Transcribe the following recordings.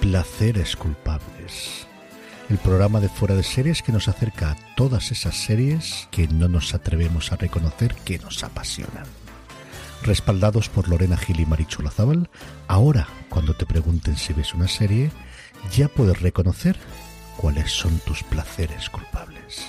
Placeres culpables. El programa de fuera de series que nos acerca a todas esas series que no nos atrevemos a reconocer que nos apasionan. Respaldados por Lorena Gil y Marichu Lazábal, ahora cuando te pregunten si ves una serie, ya puedes reconocer cuáles son tus placeres culpables.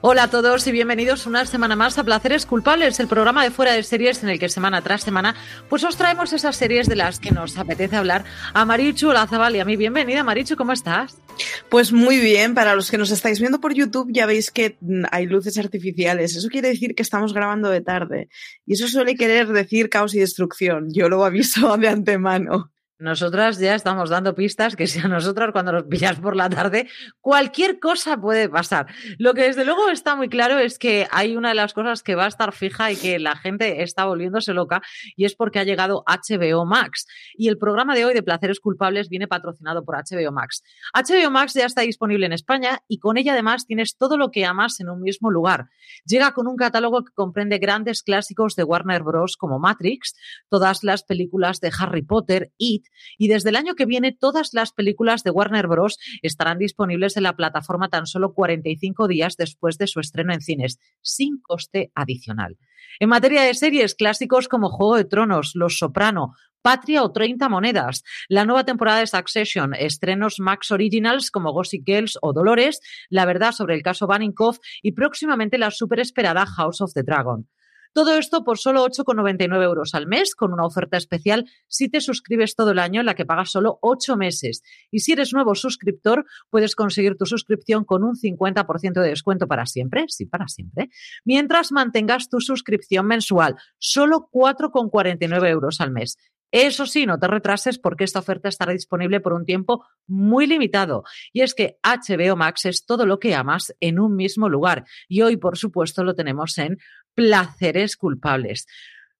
Hola a todos y bienvenidos una semana más a Placeres Culpables, el programa de fuera de series en el que semana tras semana pues os traemos esas series de las que nos apetece hablar a Marichu Lazabal y a mí. Bienvenida Marichu, ¿cómo estás? Pues muy bien, para los que nos estáis viendo por YouTube ya veis que mm, hay luces artificiales, eso quiere decir que estamos grabando de tarde y eso suele querer decir caos y destrucción, yo lo aviso de antemano. Nosotras ya estamos dando pistas que si a nosotras cuando nos pillas por la tarde, cualquier cosa puede pasar. Lo que desde luego está muy claro es que hay una de las cosas que va a estar fija y que la gente está volviéndose loca y es porque ha llegado HBO Max. Y el programa de hoy de Placeres Culpables viene patrocinado por HBO Max. HBO Max ya está disponible en España y con ella además tienes todo lo que amas en un mismo lugar. Llega con un catálogo que comprende grandes clásicos de Warner Bros. como Matrix, todas las películas de Harry Potter, It, y desde el año que viene todas las películas de Warner Bros. estarán disponibles en la plataforma tan solo 45 días después de su estreno en cines, sin coste adicional. En materia de series, clásicos como Juego de Tronos, Los Soprano, Patria o 30 monedas. La nueva temporada de Succession, estrenos Max Originals como Gossip Girls o Dolores, La verdad sobre el caso Baninkoff y próximamente la super esperada House of the Dragon. Todo esto por solo 8,99 euros al mes, con una oferta especial si te suscribes todo el año, en la que pagas solo 8 meses. Y si eres nuevo suscriptor, puedes conseguir tu suscripción con un 50% de descuento para siempre, sí, para siempre, mientras mantengas tu suscripción mensual, solo 4,49 euros al mes. Eso sí, no te retrases porque esta oferta estará disponible por un tiempo muy limitado. Y es que HBO Max es todo lo que amas en un mismo lugar. Y hoy, por supuesto, lo tenemos en placeres culpables.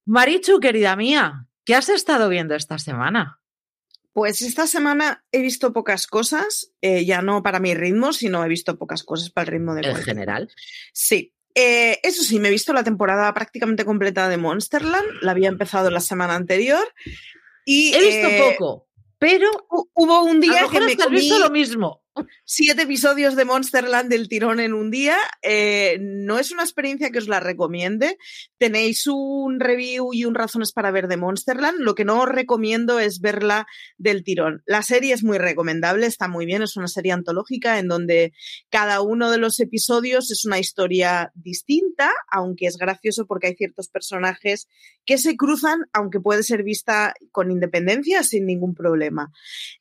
Marichu, querida mía, ¿qué has estado viendo esta semana? Pues esta semana he visto pocas cosas, eh, ya no para mi ritmo, sino he visto pocas cosas para el ritmo de En general. Sí. Eh, eso sí, me he visto la temporada prácticamente completa de Monsterland, la había empezado la semana anterior. Y, he visto eh, poco, pero hubo un día que me has comí visto lo mismo. Siete episodios de Monsterland del tirón en un día. Eh, no es una experiencia que os la recomiende. Tenéis un review y un razones para ver de Monsterland. Lo que no os recomiendo es verla del tirón. La serie es muy recomendable, está muy bien. Es una serie antológica en donde cada uno de los episodios es una historia distinta, aunque es gracioso porque hay ciertos personajes que se cruzan, aunque puede ser vista con independencia sin ningún problema.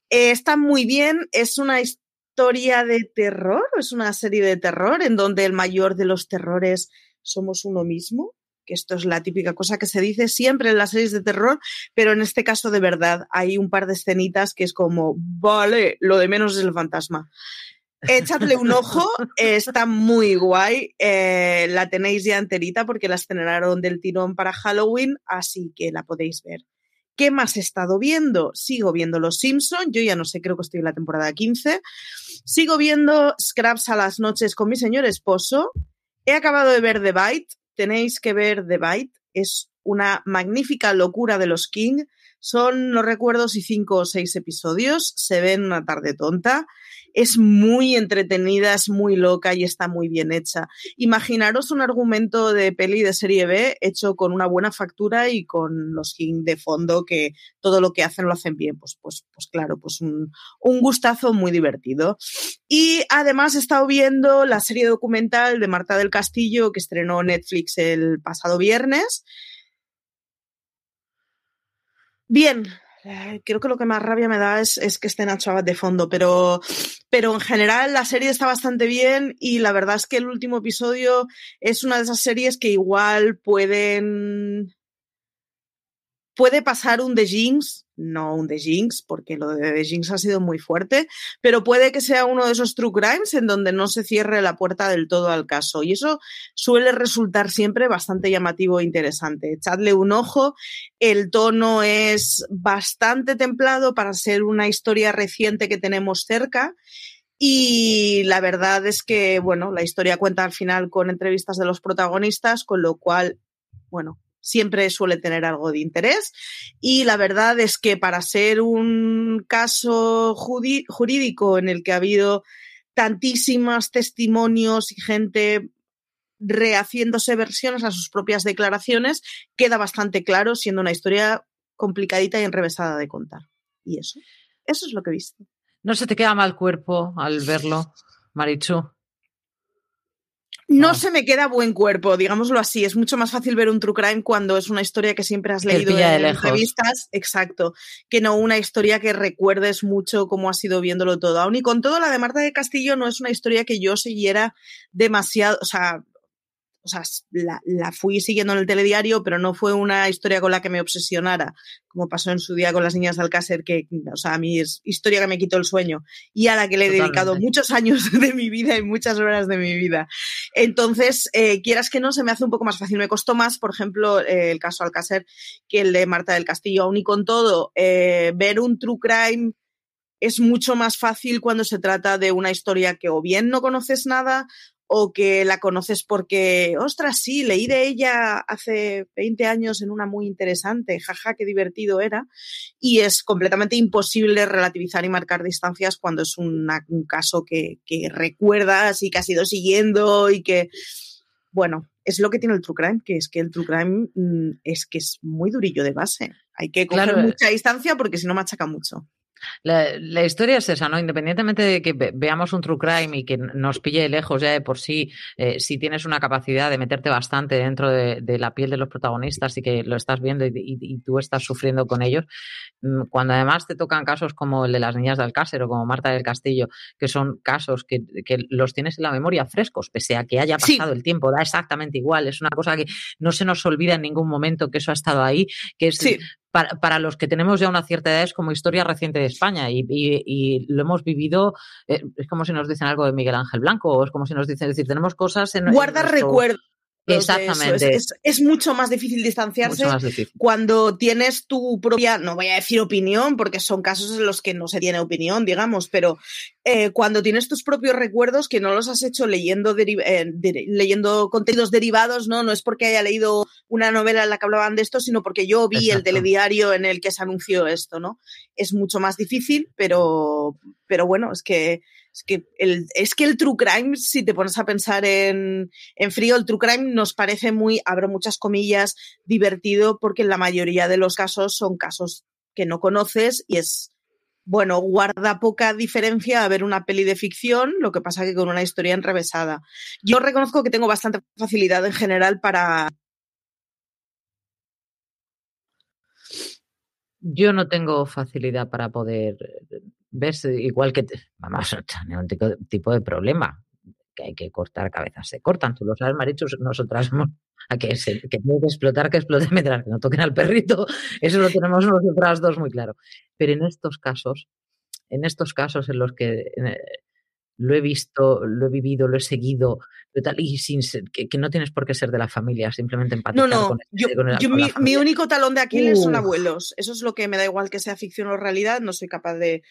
Eh, está muy bien, es una historia historia de terror, es una serie de terror en donde el mayor de los terrores somos uno mismo, que esto es la típica cosa que se dice siempre en las series de terror, pero en este caso de verdad hay un par de escenitas que es como, vale, lo de menos es el fantasma. Echadle un ojo, está muy guay. Eh, la tenéis ya enterita porque la estrenaron del tirón para Halloween, así que la podéis ver. ¿Qué más he estado viendo? Sigo viendo Los Simpson. Yo ya no sé, creo que estoy en la temporada 15. Sigo viendo Scraps a las noches con mi señor esposo. He acabado de ver The Bite. Tenéis que ver The Bite. Es una magnífica locura de los King. Son, no recuerdo si cinco o seis episodios. Se ven una tarde tonta es muy entretenida, es muy loca y está muy bien hecha. Imaginaros un argumento de peli de serie B hecho con una buena factura y con los King de fondo que todo lo que hacen lo hacen bien. Pues, pues, pues claro, pues un, un gustazo muy divertido. Y además he estado viendo la serie documental de Marta del Castillo que estrenó Netflix el pasado viernes. Bien, creo que lo que más rabia me da es, es que estén a Chabat de fondo, pero, pero en general la serie está bastante bien y la verdad es que el último episodio es una de esas series que igual pueden puede pasar un The Jinx, no un The Jinx, porque lo de The Jinx ha sido muy fuerte, pero puede que sea uno de esos true crimes en donde no se cierre la puerta del todo al caso. Y eso suele resultar siempre bastante llamativo e interesante. Echadle un ojo, el tono es bastante templado para ser una historia reciente que tenemos cerca. Y la verdad es que, bueno, la historia cuenta al final con entrevistas de los protagonistas, con lo cual, bueno, siempre suele tener algo de interés. Y la verdad es que para ser un caso jurídico en el que ha habido tantísimos testimonios y gente rehaciéndose versiones a sus propias declaraciones, queda bastante claro, siendo una historia complicadita y enrevesada de contar. Y eso, eso es lo que he visto. ¿No se te queda mal cuerpo al verlo, Marichu? No se me queda buen cuerpo, digámoslo así. Es mucho más fácil ver un true crime cuando es una historia que siempre has leído en entrevistas, exacto, que no una historia que recuerdes mucho cómo ha sido viéndolo todo. Aún y con todo, la de Marta de Castillo no es una historia que yo siguiera demasiado, o sea, o sea, la, fui siguiendo en el telediario, pero no fue una historia con la que me obsesionara, como pasó en su día con las niñas de Alcácer, que, o sea, a mí es historia que me quitó el sueño y a la que le he dedicado muchos años de mi vida y muchas horas de mi vida. Entonces, eh, quieras que no, se me hace un poco más fácil. Me costó más, por ejemplo, eh, el caso Alcácer que el de Marta del Castillo. Aún y con todo, eh, ver un true crime es mucho más fácil cuando se trata de una historia que o bien no conoces nada o que la conoces porque, ostras, sí, leí de ella hace 20 años en una muy interesante, jaja, qué divertido era, y es completamente imposible relativizar y marcar distancias cuando es un caso que, que recuerdas y que has ido siguiendo y que, bueno, es lo que tiene el True Crime, que es que el True Crime mm, es que es muy durillo de base. Hay que coger mucha distancia porque si no machaca mucho. La, historia es esa, ¿no? Independientemente de que veamos un true crime y que nos pille lejos ya de por sí, eh, si tienes una capacidad de meterte bastante dentro de, la piel de los protagonistas y que lo estás viendo y, tú estás sufriendo con ellos, mm, cuando además te tocan casos como el de las niñas de Alcácer o como Marta del Castillo, que son casos que, los tienes en la memoria frescos, pese a que haya pasado el tiempo, da exactamente igual, es una cosa que no se nos olvida en ningún momento que eso ha estado ahí, que es para, los que tenemos ya una cierta edad es como historia reciente de España y, lo hemos vivido, eh, es como si nos dicen algo de Miguel Ángel Blanco o es como si nos dicen, es decir, tenemos cosas en... Guarda recuerdos. Exactamente. Es, mucho más difícil distanciarse cuando tienes tu propia, no voy a decir opinión, porque son casos en los que no se tiene opinión, digamos, pero eh, cuando tienes tus propios recuerdos que no los has hecho leyendo, eh, leyendo contenidos derivados, ¿no? No es porque haya leído una novela en la que hablaban de esto, sino porque yo vi el telediario en el que se anunció esto, ¿no? Es mucho más difícil, pero, pero bueno, es que es que el, es que el true crime, si te pones a pensar en, en frío, el true crime nos parece muy, abro muchas comillas, divertido porque en la mayoría de los casos son casos que no conoces y es, bueno, guarda poca diferencia a ver una peli de ficción, lo que pasa que con una historia enrevesada. Yo reconozco que tengo bastante facilidad en general para... Yo no tengo facilidad para poder ves igual que, vamos, un tipo de problema que hay que cortar cabezas, se cortan, tú lo sabes, Marichu, nosotras a que, se, que tiene que explotar, que explote mientras que no toquen al perrito, eso lo tenemos nosotras dos muy claro. Pero en estos casos, en estos casos en los que eh, lo he visto, lo he vivido, lo he seguido, y sin que, no tienes por qué ser de la familia, simplemente empatizar no, no, con, yo, yo mi, único talón de Aquiles son abuelos. Eso es lo que me da igual que sea ficción o realidad, no soy capaz de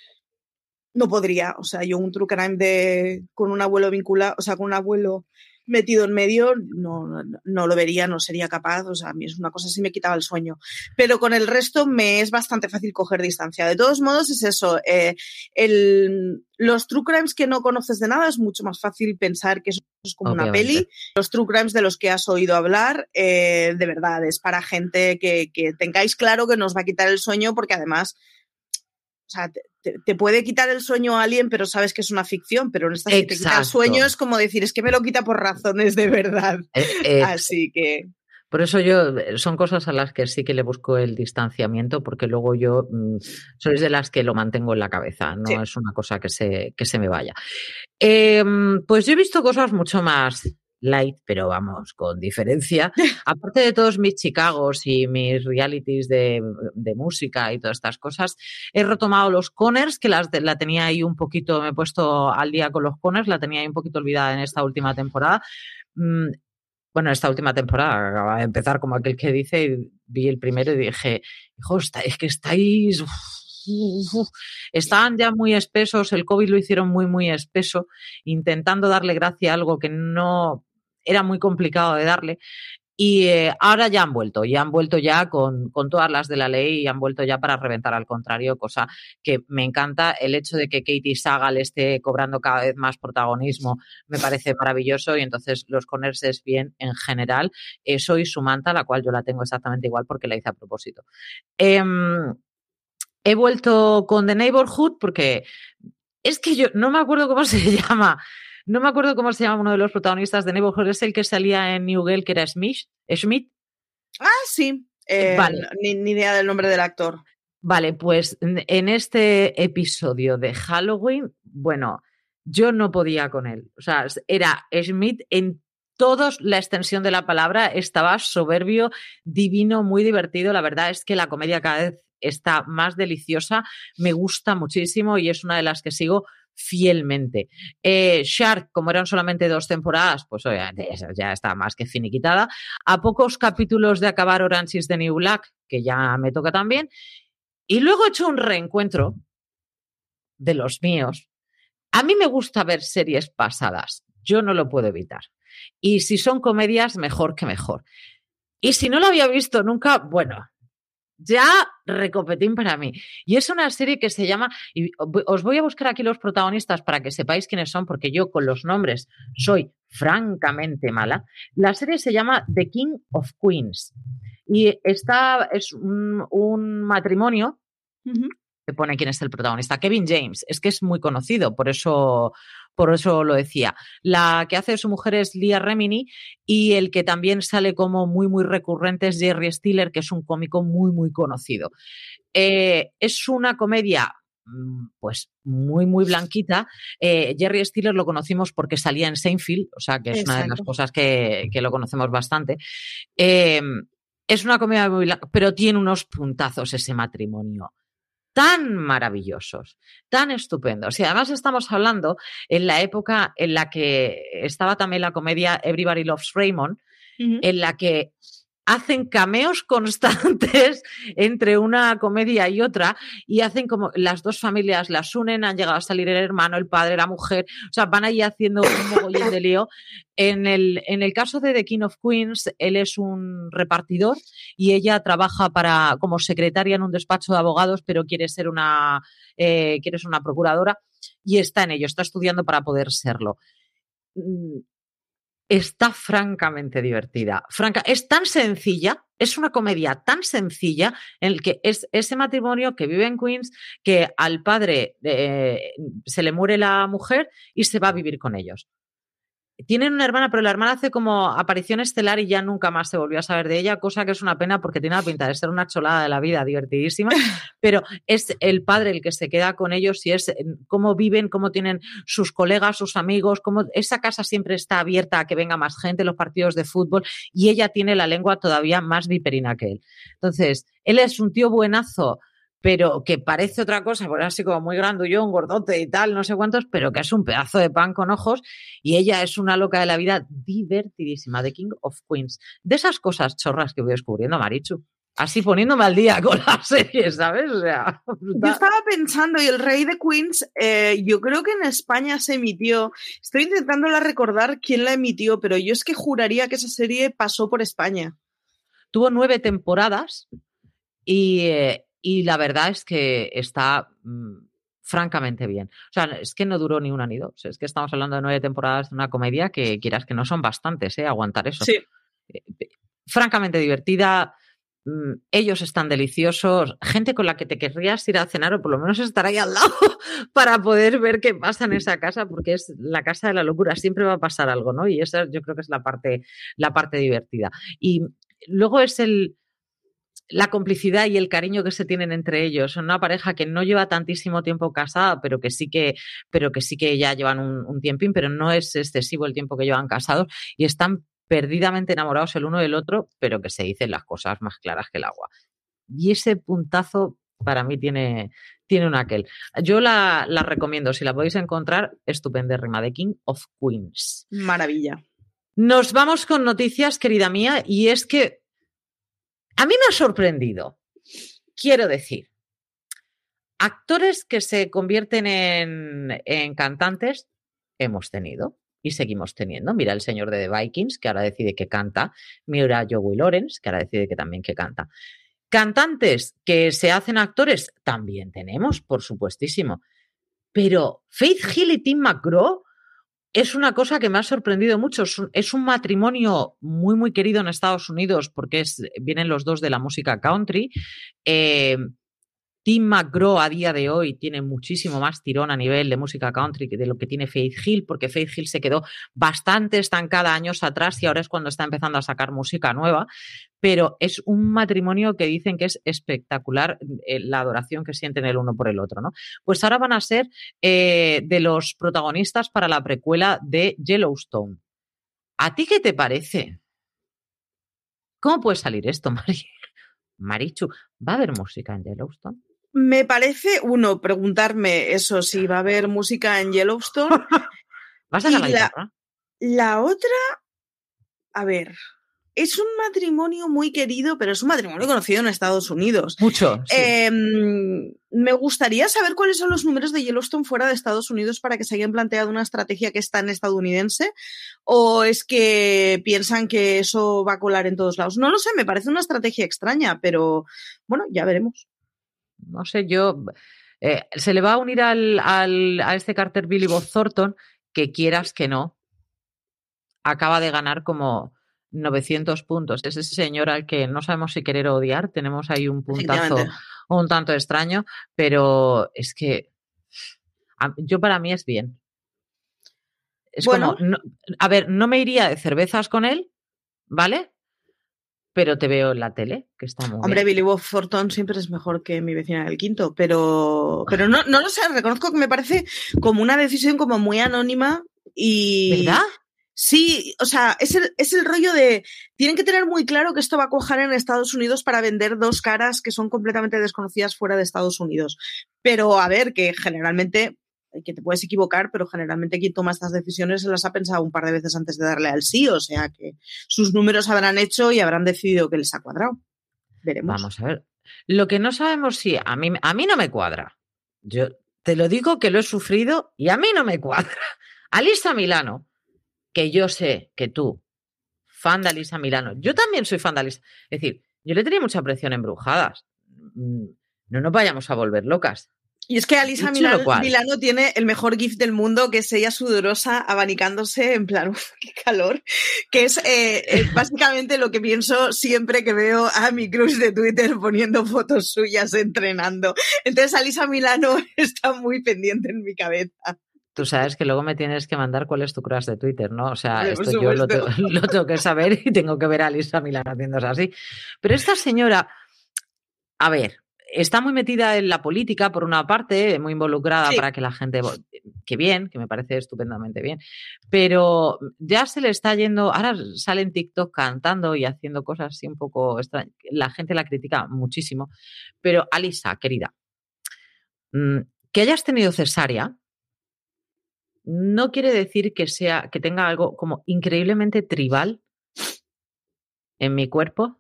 no podría. O sea, yo un true crime de, con un abuelo vinculado, o sea, con un abuelo metido en medio, no, no, lo vería, no sería capaz. O sea, a mí es una cosa así me quitaba el sueño. Pero con el resto me es bastante fácil coger distancia. De todos modos, es eso. Eh, el, los true crimes que no conoces de nada es mucho más fácil pensar que eso es como una peli. Los true crimes de los que has oído hablar, eh, de verdad, es para gente que, que tengáis claro que nos va a quitar el sueño porque además o sea, te, puede quitar el sueño a alguien, pero sabes que es una ficción, pero en esta si te quita el sueño es como decir, es que me lo quita por razones de verdad. Eh, eh, Así que... Por eso yo, eh, son cosas a las que sí que le busco el distanciamiento, porque luego yo mm, soy de las que lo mantengo en la cabeza, no es una cosa que se, que se me vaya. Em, pues yo he visto cosas mucho más light, pero vamos, con diferencia. Aparte de todos mis Chicagos y mis realities de, música y todas estas cosas, he retomado los Conners, que las la tenía ahí un poquito, me he puesto al día con los Conners, la tenía ahí un poquito olvidada en esta última temporada. Mm, bueno, esta última temporada acaba de empezar como aquel que dice, vi el primero y dije, hijo, es que estáis... Estaban ya muy espesos, el COVID lo hicieron muy, muy espeso, intentando darle gracia a algo que no era muy complicado de darle. Y eh, ahora ya han vuelto, y han vuelto ya con, con, todas las de la ley y han vuelto ya para reventar al contrario, cosa que me encanta. El hecho de que Katie Sagal esté cobrando cada vez más protagonismo me parece maravilloso y entonces los es bien en general. Eso y su manta, la cual yo la tengo exactamente igual porque la hice a propósito. Em, he vuelto con The Neighborhood porque es que yo no me acuerdo cómo se llama. No me acuerdo cómo se llama uno de los protagonistas de Neighborhood, es el que salía en New Girl, que era Smith. Schmidt. Ah, sí. Eh, ni, idea del nombre del actor. Vale, pues en este episodio de Halloween, bueno, yo no podía con él. O sea, era Schmidt en toda la extensión de la palabra, estaba soberbio, divino, muy divertido. La verdad es que la comedia cada vez está más deliciosa, me gusta muchísimo y es una de las que sigo fielmente. Eh, Shark, como eran solamente dos temporadas, pues obviamente ya está más que finiquitada. A pocos capítulos de acabar Orange is the New Black, que ya me toca también. Y luego he hecho un reencuentro de los míos. A mí me gusta ver series pasadas, yo no lo puedo evitar. Y si son comedias, mejor que mejor. Y si no lo había visto nunca, bueno, ya recopetín para mí. Y es una serie que se llama, y os voy a buscar aquí los protagonistas para que sepáis quiénes son, porque yo con los nombres soy francamente mala. La serie se llama The King of Queens y está, es un, matrimonio. que pone quién es el protagonista. Kevin James, es que es muy conocido, por eso, por eso lo decía. La que hace de su mujer es Leah Remini y el que también sale como muy, muy recurrente es Jerry Stiller, que es un cómico muy, muy conocido. Eh, es una comedia mm, pues muy, muy blanquita. Eh, Jerry Stiller lo conocimos porque salía en Seinfeld, o sea que es una de las cosas que, lo conocemos bastante. Eh, es una comedia muy blanca, pero tiene unos puntazos ese matrimonio tan maravillosos, tan estupendos. Y además estamos hablando en la época en la que estaba también la comedia Everybody Loves Raymond, en la que hacen cameos constantes entre una comedia y otra y hacen como las dos familias las unen, han llegado a salir el hermano, el padre, la mujer, o sea, van ahí haciendo un mogollón de lío. En el, en el caso de The King of Queens, él es un repartidor y ella trabaja para, como secretaria en un despacho de abogados, pero quiere ser una, eh, quiere ser una procuradora y está en ello, está estudiando para poder serlo mm, está francamente divertida. Franca, es tan sencilla, es una comedia tan sencilla en el que es ese matrimonio que vive en Queens, que al padre eh, se le muere la mujer y se va a vivir con ellos. Tienen una hermana, pero la hermana hace como aparición estelar y ya nunca más se volvió a saber de ella, cosa que es una pena porque tiene la pinta de ser una cholada de la vida, divertidísima, pero es el padre el que se queda con ellos y es cómo viven, cómo tienen sus colegas, sus amigos, cómo esa casa siempre está abierta a que venga más gente, los partidos de fútbol, y ella tiene la lengua todavía más viperina que él. Entonces, él es un tío buenazo, pero que parece otra cosa, por así como muy un gordote y tal, no sé cuántos, pero que es un pedazo de pan con ojos y ella es una loca de la vida divertidísima, The King of Queens. De esas cosas chorras que voy descubriendo, Marichu. Así poniéndome al día con la serie, ¿sabes? O sea, yo estaba pensando, y el Rey de Queens, eh, yo creo que en España se emitió. Estoy intentando recordar quién la emitió, pero yo es que juraría que esa serie pasó por España. Tuvo nueve temporadas y, eh, y la verdad es que está mm, francamente bien. O sea, es que no duró ni una ni dos. Es que estamos hablando de nueve temporadas de una comedia que quieras que no son bastantes, ¿eh? Aguantar eso. Sí. Eh, francamente divertida. Mm, ellos están deliciosos, gente con la que te querrías ir a cenar o por lo menos estar ahí al lado para poder ver qué pasa en esa casa, porque es la casa de la locura, siempre va a pasar algo, ¿no? Y esa yo creo que es la parte, la parte divertida. Y luego es el, la complicidad y el cariño que se tienen entre ellos. Son una pareja que no lleva tantísimo tiempo casada, pero que sí que, pero que sí que ya llevan un, tiempín, pero no es excesivo el tiempo que llevan casados y están perdidamente enamorados el uno del otro, pero que se dicen las cosas más claras que el agua. Y ese puntazo para mí tiene, tiene un aquel. Yo la, la recomiendo, si la podéis encontrar, estupenda de King of Queens. Maravilla. Nos vamos con noticias, querida mía, y es que a mí me ha sorprendido, quiero decir, actores que se convierten en, cantantes, hemos tenido. y seguimos teniendo. Mira el señor de The Vikings, que ahora decide que canta. Mira Joey Lawrence, que ahora decide que también que canta. Cantantes que se hacen actores, también tenemos, por supuestísimo. Pero Faith Hill y Tim McGraw es una cosa que me ha sorprendido mucho. Es un, matrimonio muy, muy querido en Estados Unidos porque vienen los dos de la música country. Eh, Tim McGraw a día de hoy tiene muchísimo más tirón a nivel de música country que de lo que tiene Faith Hill, porque Faith Hill se quedó bastante estancada años atrás y ahora es cuando está empezando a sacar música nueva. Pero es un matrimonio que dicen que es espectacular eh, la adoración que sienten el uno por el otro, ¿no? Pues ahora van a ser eh, de los protagonistas para la precuela de Yellowstone. ¿A ti qué te parece? ¿Cómo puede salir esto, Marichu? ¿Va a haber música en Yellowstone? Me parece, uno, preguntarme eso, si va a haber música en Yellowstone. ¿Vas a la, la, la otra, a ver, es un matrimonio muy querido, pero es un matrimonio conocido en Estados Unidos. Mucho. Em, me gustaría saber cuáles son los números de Yellowstone fuera de Estados Unidos para que se hayan planteado una estrategia que está en estadounidense o es que piensan que eso va a colar en todos lados. No lo sé, me parece una estrategia extraña, pero bueno, ya veremos no sé, yo, eh, se le va a unir al, al, a este Carter Billy Bob Thornton, que quieras que no, acaba de ganar como 900 puntos. Es ese señor al que no sabemos si querer odiar, tenemos ahí un puntazo un tanto extraño, pero es que yo para mí es bien. Es como, a ver, no me iría de cervezas con él, ¿vale? Pero te veo en la tele, que está muy Hombre, Billy Bob Thornton siempre es mejor que mi vecina del quinto, pero, pero no, no lo sé, reconozco que me parece como una decisión como muy anónima y... ¿Verdad? Sí, o sea, es el, es el rollo de. Tienen que tener muy claro que esto va a cuajar en Estados Unidos para vender dos caras que son completamente desconocidas fuera de Estados Unidos. Pero a ver, que generalmente que te puedes equivocar, pero generalmente quien toma estas decisiones se las ha pensado un par de veces antes de darle al sí, o sea que sus números habrán hecho y habrán decidido que les ha cuadrado. Veremos. Vamos a ver. Lo que no sabemos si a mí, a mí no me cuadra. Yo te lo digo que lo he sufrido y a mí no me cuadra. Alisa Milano, que yo sé que tú, fan de Alisa Milano, yo también soy fan de Alisa. Es decir, yo le tenía mucha presión en Brujadas. Mm, no nos vayamos a volver locas. Y es que Alisa Milano, tiene el mejor GIF del mundo, que es ella sudorosa, abanicándose, en plan, qué calor, que es eh, básicamente lo que pienso siempre que veo a mi cruz de Twitter poniendo fotos suyas entrenando. Entonces Alisa Milano está muy pendiente en mi cabeza. Tú sabes que luego me tienes que mandar cuál es tu crush de Twitter, ¿no? O sea, esto yo lo, lo, tengo que saber y tengo que ver a Alisa Milano haciéndose así. Pero esta señora, a ver, está muy metida en la política, por una parte, muy involucrada para que la gente, que bien, que me parece estupendamente bien, pero ya se le está yendo, ahora sale en TikTok cantando y haciendo cosas así un poco extrañas, la gente la critica muchísimo, pero Alisa, querida, mm, que hayas tenido cesárea no quiere decir que sea, que tenga algo como increíblemente tribal en mi cuerpo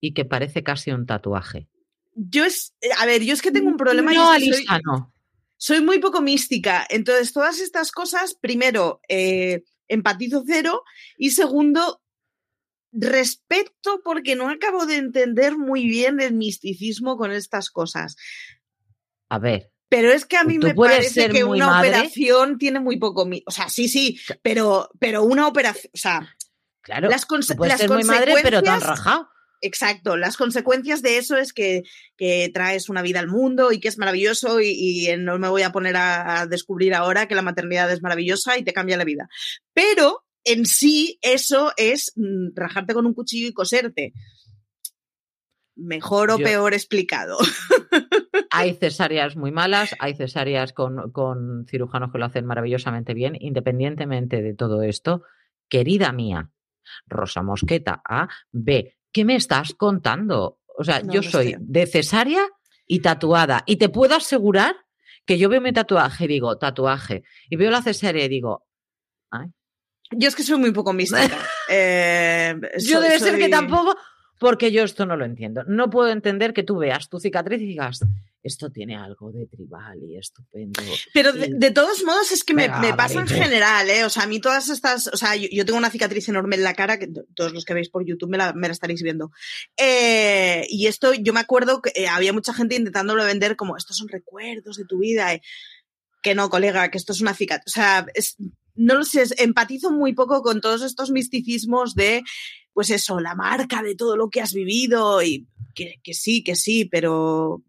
y que parece casi un tatuaje yo es, eh, a ver, yo es que tengo un problema. No, y soy, no. soy muy poco mística. Entonces, todas estas cosas, primero, eh, empatizo cero y segundo, respeto porque no acabo de entender muy bien el misticismo con estas cosas. A ver. Pero es que a mí me parece que una operación tiene muy poco. O sea, sí, sí, pero, pero una operación. O sea, claro, las, puedes ser muy madre, pero tan rajado. Exacto, las consecuencias de eso es que, traes una vida al mundo y que es maravilloso y, no me voy a poner a, descubrir ahora que la maternidad es maravillosa y te cambia la vida. Pero en sí eso es mm, rajarte con un cuchillo y coserte. Mejor o peor explicado. Hay cesáreas muy malas, hay cesáreas con, con cirujanos que lo hacen maravillosamente bien, independientemente de todo esto. Querida mía, Rosa Mosqueta A, B, ¿qué me estás contando? O sea, yo soy de cesárea y tatuada. Y te puedo asegurar que yo veo mi tatuaje y digo, tatuaje. Y veo la cesárea y digo, ay. Yo es que soy muy poco mística. Eh, yo debe ser que tampoco, porque yo esto no lo entiendo. No puedo entender que tú veas tu cicatriz y digas, esto tiene algo de tribal y estupendo. Pero de, todos modos es que me, pasa en general, ¿eh? O sea, a mí todas estas, o sea, yo, tengo una cicatriz enorme en la cara, que todos los que veis por YouTube me la, estaréis viendo. Eh, y esto, yo me acuerdo que eh, había mucha gente intentándolo vender como, estos son recuerdos de tu vida. Eh". Que no, colega, que esto es una cicatriz. O sea, no lo sé, empatizo muy poco con todos estos misticismos de, pues eso, la marca de todo lo que has vivido y que, que sí, que sí, pero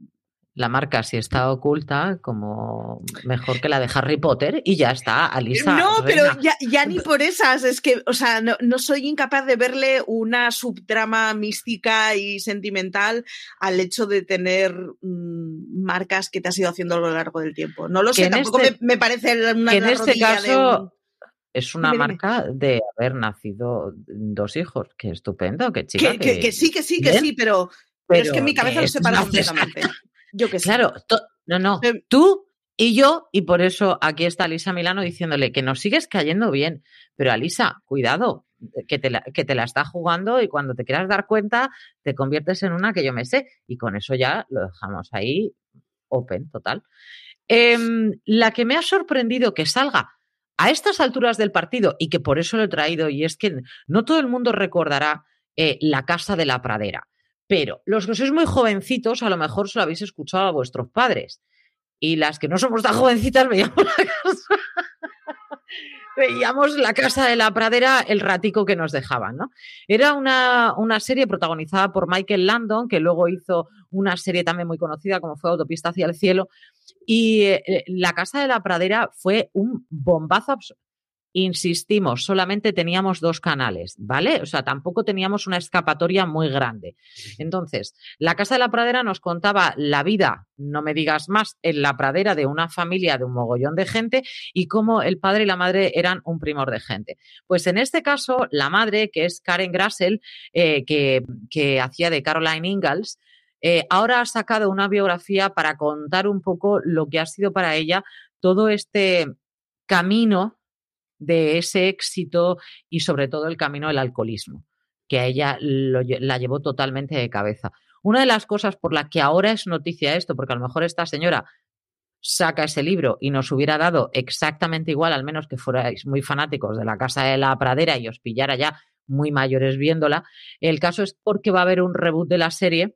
la marca si está oculta como mejor que la de Harry Potter y ya está, Alisa. No, pero ya, ni por esas, es que, o sea, no, soy incapaz de verle una subtrama mística y sentimental al hecho de tener mm, marcas que te has ido haciendo a lo largo del tiempo. No lo sé, tampoco este me, parece una que en este caso es una marca de haber nacido dos hijos. Qué estupendo, qué chica. Que, sí, que sí, que sí, pero, pero, es que en mi cabeza lo separa completamente. Yo que sé. Claro, no, no. Tú y yo, y por eso aquí está Alisa Milano diciéndole que nos sigues cayendo bien. Pero Alisa, cuidado, que te, la, que te la está jugando y cuando te quieras dar cuenta, te conviertes en una que yo me sé. Y con eso ya lo dejamos ahí open, total. Em, la que me ha sorprendido que salga a estas alturas del partido y que por eso lo he traído, y es que no todo el mundo recordará eh, la casa de la pradera. Pero los que sois muy jovencitos, a lo mejor se lo habéis escuchado a vuestros padres. Y las que no somos tan jovencitas veíamos la casa, veíamos la casa de la pradera el ratico que nos dejaban, ¿no? Era una, una, serie protagonizada por Michael Landon, que luego hizo una serie también muy conocida como fue Autopista hacia el cielo. Y eh, la casa de la pradera fue un bombazo insistimos, solamente teníamos dos canales, ¿vale? O sea, tampoco teníamos una escapatoria muy grande. Entonces, la Casa de la Pradera nos contaba la vida, no me digas más, en la pradera de una familia de un mogollón de gente y cómo el padre y la madre eran un primor de gente. Pues en este caso, la madre, que es Karen Grassel, eh, que, hacía de Caroline Ingalls, eh, ahora ha sacado una biografía para contar un poco lo que ha sido para ella todo este camino de ese éxito y sobre todo el camino del alcoholismo, que a ella la llevó totalmente de cabeza. Una de las cosas por la que ahora es noticia esto, porque a lo mejor esta señora saca ese libro y nos hubiera dado exactamente igual, al menos que fuerais muy fanáticos de la Casa de la Pradera y os pillara ya muy mayores viéndola, el caso es porque va a haber un reboot de la serie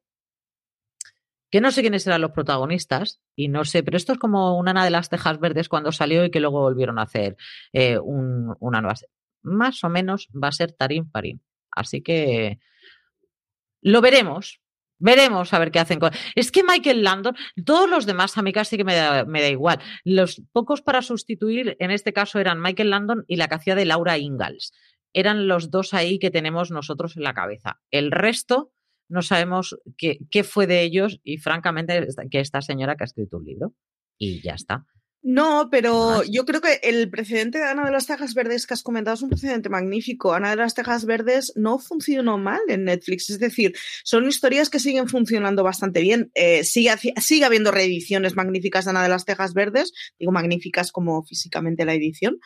que no sé quiénes eran los protagonistas y no sé, pero esto es como una de las Tejas Verdes cuando salió y que luego volvieron a hacer eh, una nueva. Más o menos va a ser Tarim Parim. Así que lo veremos. Veremos a ver qué hacen con. Es que Michael Landon, todos los demás a mí casi que me da, me da igual. Los pocos para sustituir, en este caso, eran Michael Landon y la que hacía de Laura Ingalls. Eran los dos ahí que tenemos nosotros en la cabeza. El resto, no sabemos qué, qué fue de ellos y francamente que esta señora que ha escrito un libro y ya está. No, pero yo creo que el precedente de Ana de las Tejas Verdes que has comentado es un precedente magnífico. Ana de las Tejas Verdes no funcionó mal en Netflix, es decir, son historias que siguen funcionando bastante bien. Eh, sigue, sigue habiendo reediciones magníficas de Ana de las Tejas Verdes, digo magníficas como físicamente la edición.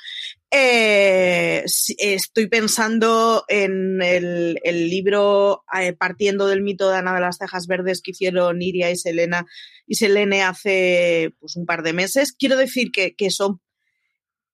Eh, estoy pensando en el, libro eh, partiendo del mito de Ana de las Tejas Verdes que hicieron Iria y Selena Selene hace pues, un par de meses. Quiero decir que, que son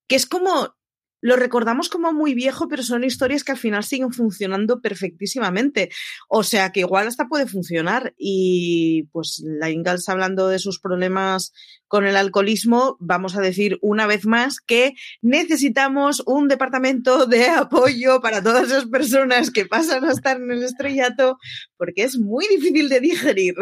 que es como lo recordamos como muy viejo, pero son historias que al final siguen funcionando perfectísimamente. O sea que igual hasta puede funcionar. Y pues la Ingalls hablando de sus problemas con el alcoholismo, vamos a decir una vez más que necesitamos un departamento de apoyo para todas esas personas que pasan a estar en el estrellato, porque es muy difícil de digerir.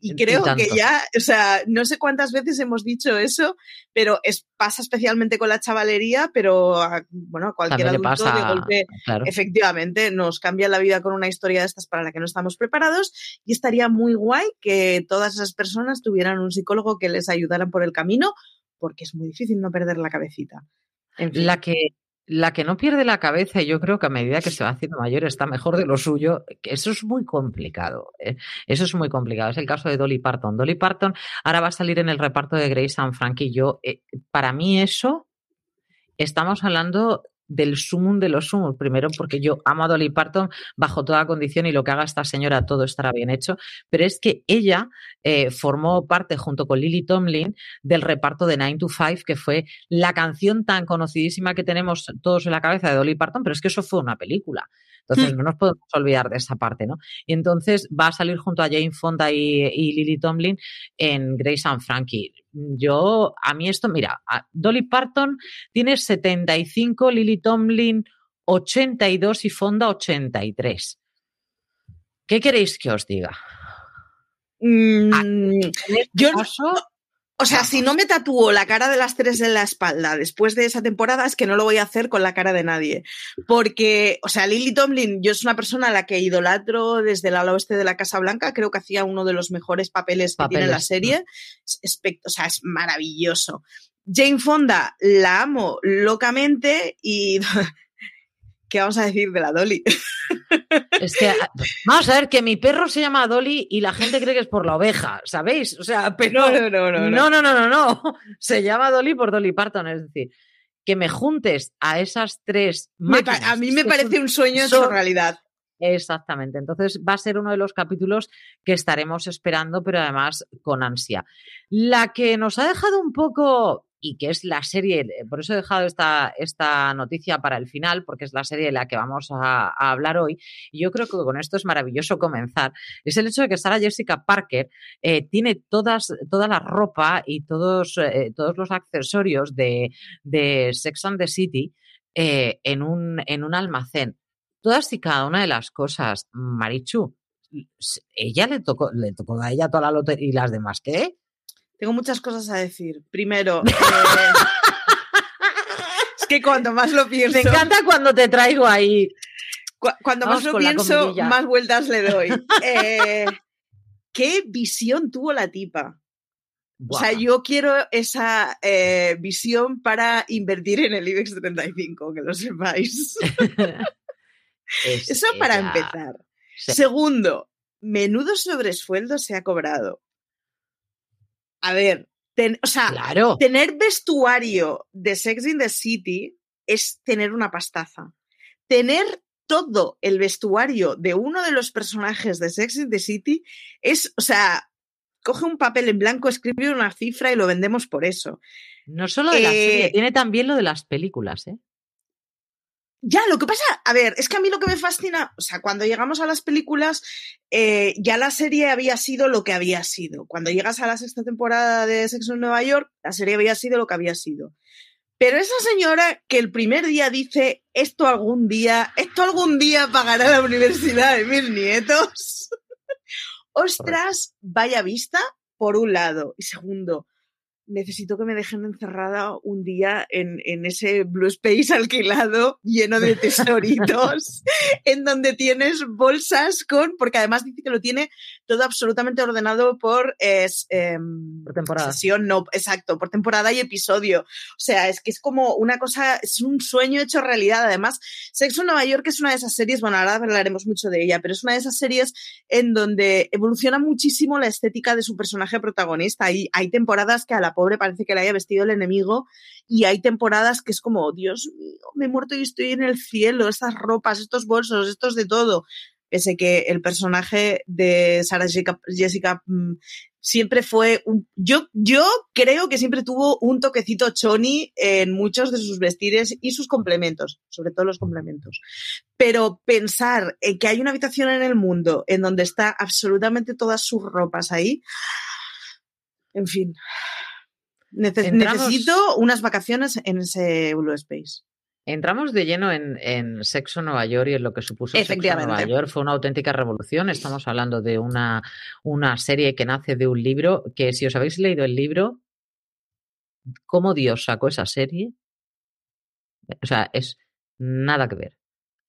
y creo que ya, o sea, no sé cuántas veces hemos dicho eso, pero es, pasa especialmente con la chavalería, pero a, bueno, a cualquier adulto de golpe, efectivamente, nos cambia la vida con una historia de estas para la que no estamos preparados y estaría muy guay que todas esas personas tuvieran un psicólogo que les ayude ayudaran por el camino, porque es muy difícil no perder la cabecita. La que la que no pierde la cabeza, y yo creo que a medida que se va haciendo mayor está mejor de lo suyo, eso es muy complicado. ¿eh? Eso es muy complicado. Es el caso de Dolly Parton. Dolly Parton ahora va a salir en el reparto de Grace and Frank y yo, eh, para mí eso, estamos hablando del sumum de los sumos. Primero, porque yo amo a Dolly Parton bajo toda condición y lo que haga esta señora todo estará bien hecho. Pero es que ella eh, formó parte, junto con Lily Tomlin, del reparto de Nine to Five, que fue la canción tan conocidísima que tenemos todos en la cabeza de Dolly Parton, pero es que eso fue una película. Entonces, hmm. no nos podemos olvidar de esa parte, ¿no? Y entonces va a salir junto a Jane Fonda y, Lily Tomlin en Grace and Frankie. Yo, a mí esto, mira, Dolly Parton tiene 75, Lily Tomlin 82 y Fonda 83. ¿Qué queréis que os diga? Mm, este yo, o sea, si no me tatúo la cara de las tres en la espalda después de esa temporada, es que no lo voy a hacer con la cara de nadie. Porque, o sea, Lily Tomlin, yo es una persona a la que idolatro desde el ala oeste de la Casa Blanca. Creo que hacía uno de los mejores papeles, que tiene la serie. o sea, es maravilloso. Jane Fonda la amo locamente y ¿qué vamos a decir de la Dolly? Es que, vamos a ver, que mi perro se llama Dolly y la gente cree que es por la oveja, ¿sabéis? O sea, pero. No, no, no. No, no, no, no, no. Se llama Dolly por Dolly Parton, es decir, que me juntes a esas tres. a mí me parece un sueño hecho realidad. Exactamente. Entonces va a ser uno de los capítulos que estaremos esperando, pero además con ansia. La que nos ha dejado un poco y que es la serie, por eso he dejado esta, esta noticia para el final, porque es la serie de la que vamos a, hablar hoy, y yo creo que con esto es maravilloso comenzar, es el hecho de que Sarah Jessica Parker eh, tiene todas, toda la ropa y todos, eh, todos los accesorios de, Sex and the City eh, en, un, en un almacén. Todas y cada una de las cosas, Marichu, ella le tocó, le tocó a ella toda la lotería y las demás, ¿qué? Tengo muchas cosas a decir. Primero, eh, es que cuando más lo pienso. Me encanta cuando te traigo ahí. cuando más lo pienso, más vueltas le doy. Eh, ¿Qué visión tuvo la tipa? O sea, yo quiero esa eh, visión para invertir en el IBEX 35, que lo sepáis. Eso para empezar. Segundo, menudo sobresueldo se ha cobrado a ver, o sea, tener vestuario de Sex in the City es tener una pastaza. Tener todo el vestuario de uno de los personajes de Sex in the City es, o sea, coge un papel en blanco, escribe una cifra y lo vendemos por eso. No solo de la serie, eh, tiene también lo de las películas, ¿eh? Ya, lo que pasa, a ver, es que a mí lo que me fascina, o sea, cuando llegamos a las películas, eh, ya la serie había sido lo que había sido. Cuando llegas a la sexta temporada de Sexo en Nueva York, la serie había sido lo que había sido. Pero esa señora que el primer día dice, esto algún día, esto algún día pagará la universidad de mis nietos. Ostras, vaya vista, por un lado. Y segundo, necesito que me dejen encerrada un día en, ese Blue Space alquilado lleno de tesoritos, en donde tienes bolsas con, porque además dice que lo tiene todo absolutamente ordenado por, es, em, por temporada. Sesión, no, exacto, por temporada y episodio. O sea, es que es como una cosa, es un sueño hecho realidad. Además, Sexo en Nueva York es una de esas series, bueno, ahora hablaremos mucho de ella, pero es una de esas series en donde evoluciona muchísimo la estética de su personaje protagonista. Y hay temporadas que a la pobre parece que la haya vestido el enemigo y hay temporadas que es como, Dios mío, me he muerto y estoy en el cielo, estas ropas, estos bolsos, estos de todo. Pese que el personaje de Sarah Jessica, mm, siempre fue un, yo, yo creo que siempre tuvo un toquecito choni en muchos de sus vestires y sus complementos, sobre todo los complementos. Pero pensar en que hay una habitación en el mundo en donde está absolutamente todas sus ropas ahí, en fin, necesito unas vacaciones en ese Blue Space. Entramos de lleno en, Sexo Nueva York y en lo que supuso Sexo Nueva York. Fue una auténtica revolución. Estamos hablando de una, una serie que nace de un libro que, si os habéis leído el libro, cómo Dios sacó esa serie, o sea, es nada que ver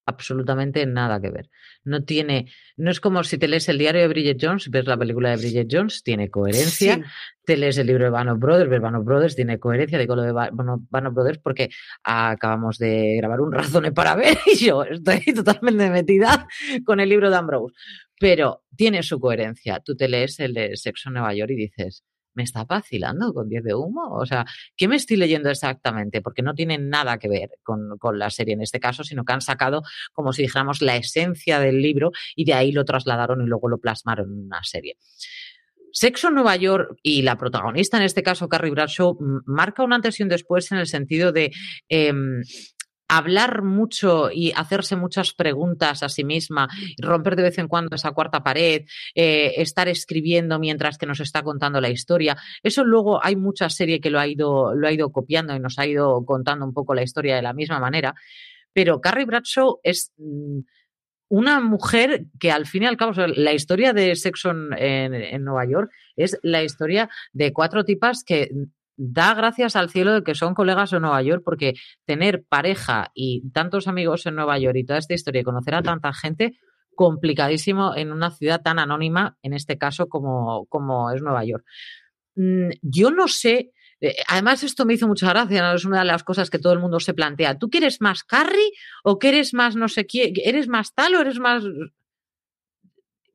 absolutamente nada que ver. No tiene, no es como si te lees el diario de Bridget Jones, ves la película de Bridget Jones, tiene coherencia. Te lees el libro de Band of Brothers, ves Band of Brothers, tiene coherencia. Digo lo de Band of Brothers porque acabamos de grabar un razón para ver y yo estoy totalmente metida con el libro de Ambrose. Pero tiene su coherencia. Tú te lees el de Sexo en Nueva York y dices, ¿me está vacilando con 10 de humo? O sea, ¿qué me estoy leyendo exactamente? Porque no tiene nada que ver con, con, la serie en este caso, sino que han sacado, como si dijéramos, la esencia del libro y de ahí lo trasladaron y luego lo plasmaron en una serie. Sexo en Nueva York y la protagonista, en este caso Carrie Bradshaw, marca un antes y un después en el sentido de eh, hablar mucho y hacerse muchas preguntas a sí misma, romper de vez en cuando esa cuarta pared, eh, estar escribiendo mientras que nos está contando la historia. Eso luego hay mucha serie que lo ha ido, lo ha ido copiando y nos ha ido contando un poco la historia de la misma manera. Pero Carrie Bradshaw es mm, una mujer que al fin y al cabo, la historia de sexo en, en, Nueva York es la historia de cuatro tipas que da gracias al cielo de que son colegas en Nueva York, porque tener pareja y tantos amigos en Nueva York y toda esta historia y conocer a tanta gente, complicadísimo en una ciudad tan anónima, en este caso como, como es Nueva York. Mm, yo no sé, eh, además esto me hizo mucha gracia, ¿no? es una de las cosas que todo el mundo se plantea. ¿Tú quieres más Carrie o quieres más no sé quién? ¿Eres más tal o eres más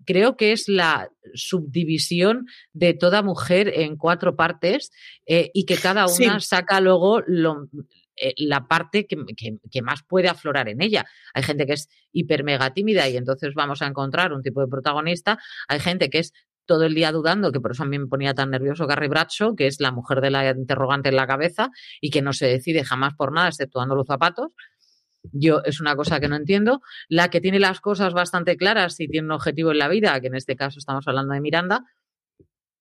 creo que es la subdivisión de toda mujer en cuatro partes eh, y que cada una saca luego eh, la parte que, más puede aflorar en ella. Hay gente que es hiper mega tímida y entonces vamos a encontrar un tipo de protagonista. Hay gente que es todo el día dudando, que por eso a mí me ponía tan nervioso Bradshaw, que es la mujer de la interrogante en la cabeza y que no se decide jamás por nada, exceptuando los zapatos. Yo es una cosa que no entiendo. La que tiene las cosas bastante claras y tiene un objetivo en la vida, que en este caso estamos hablando de Miranda.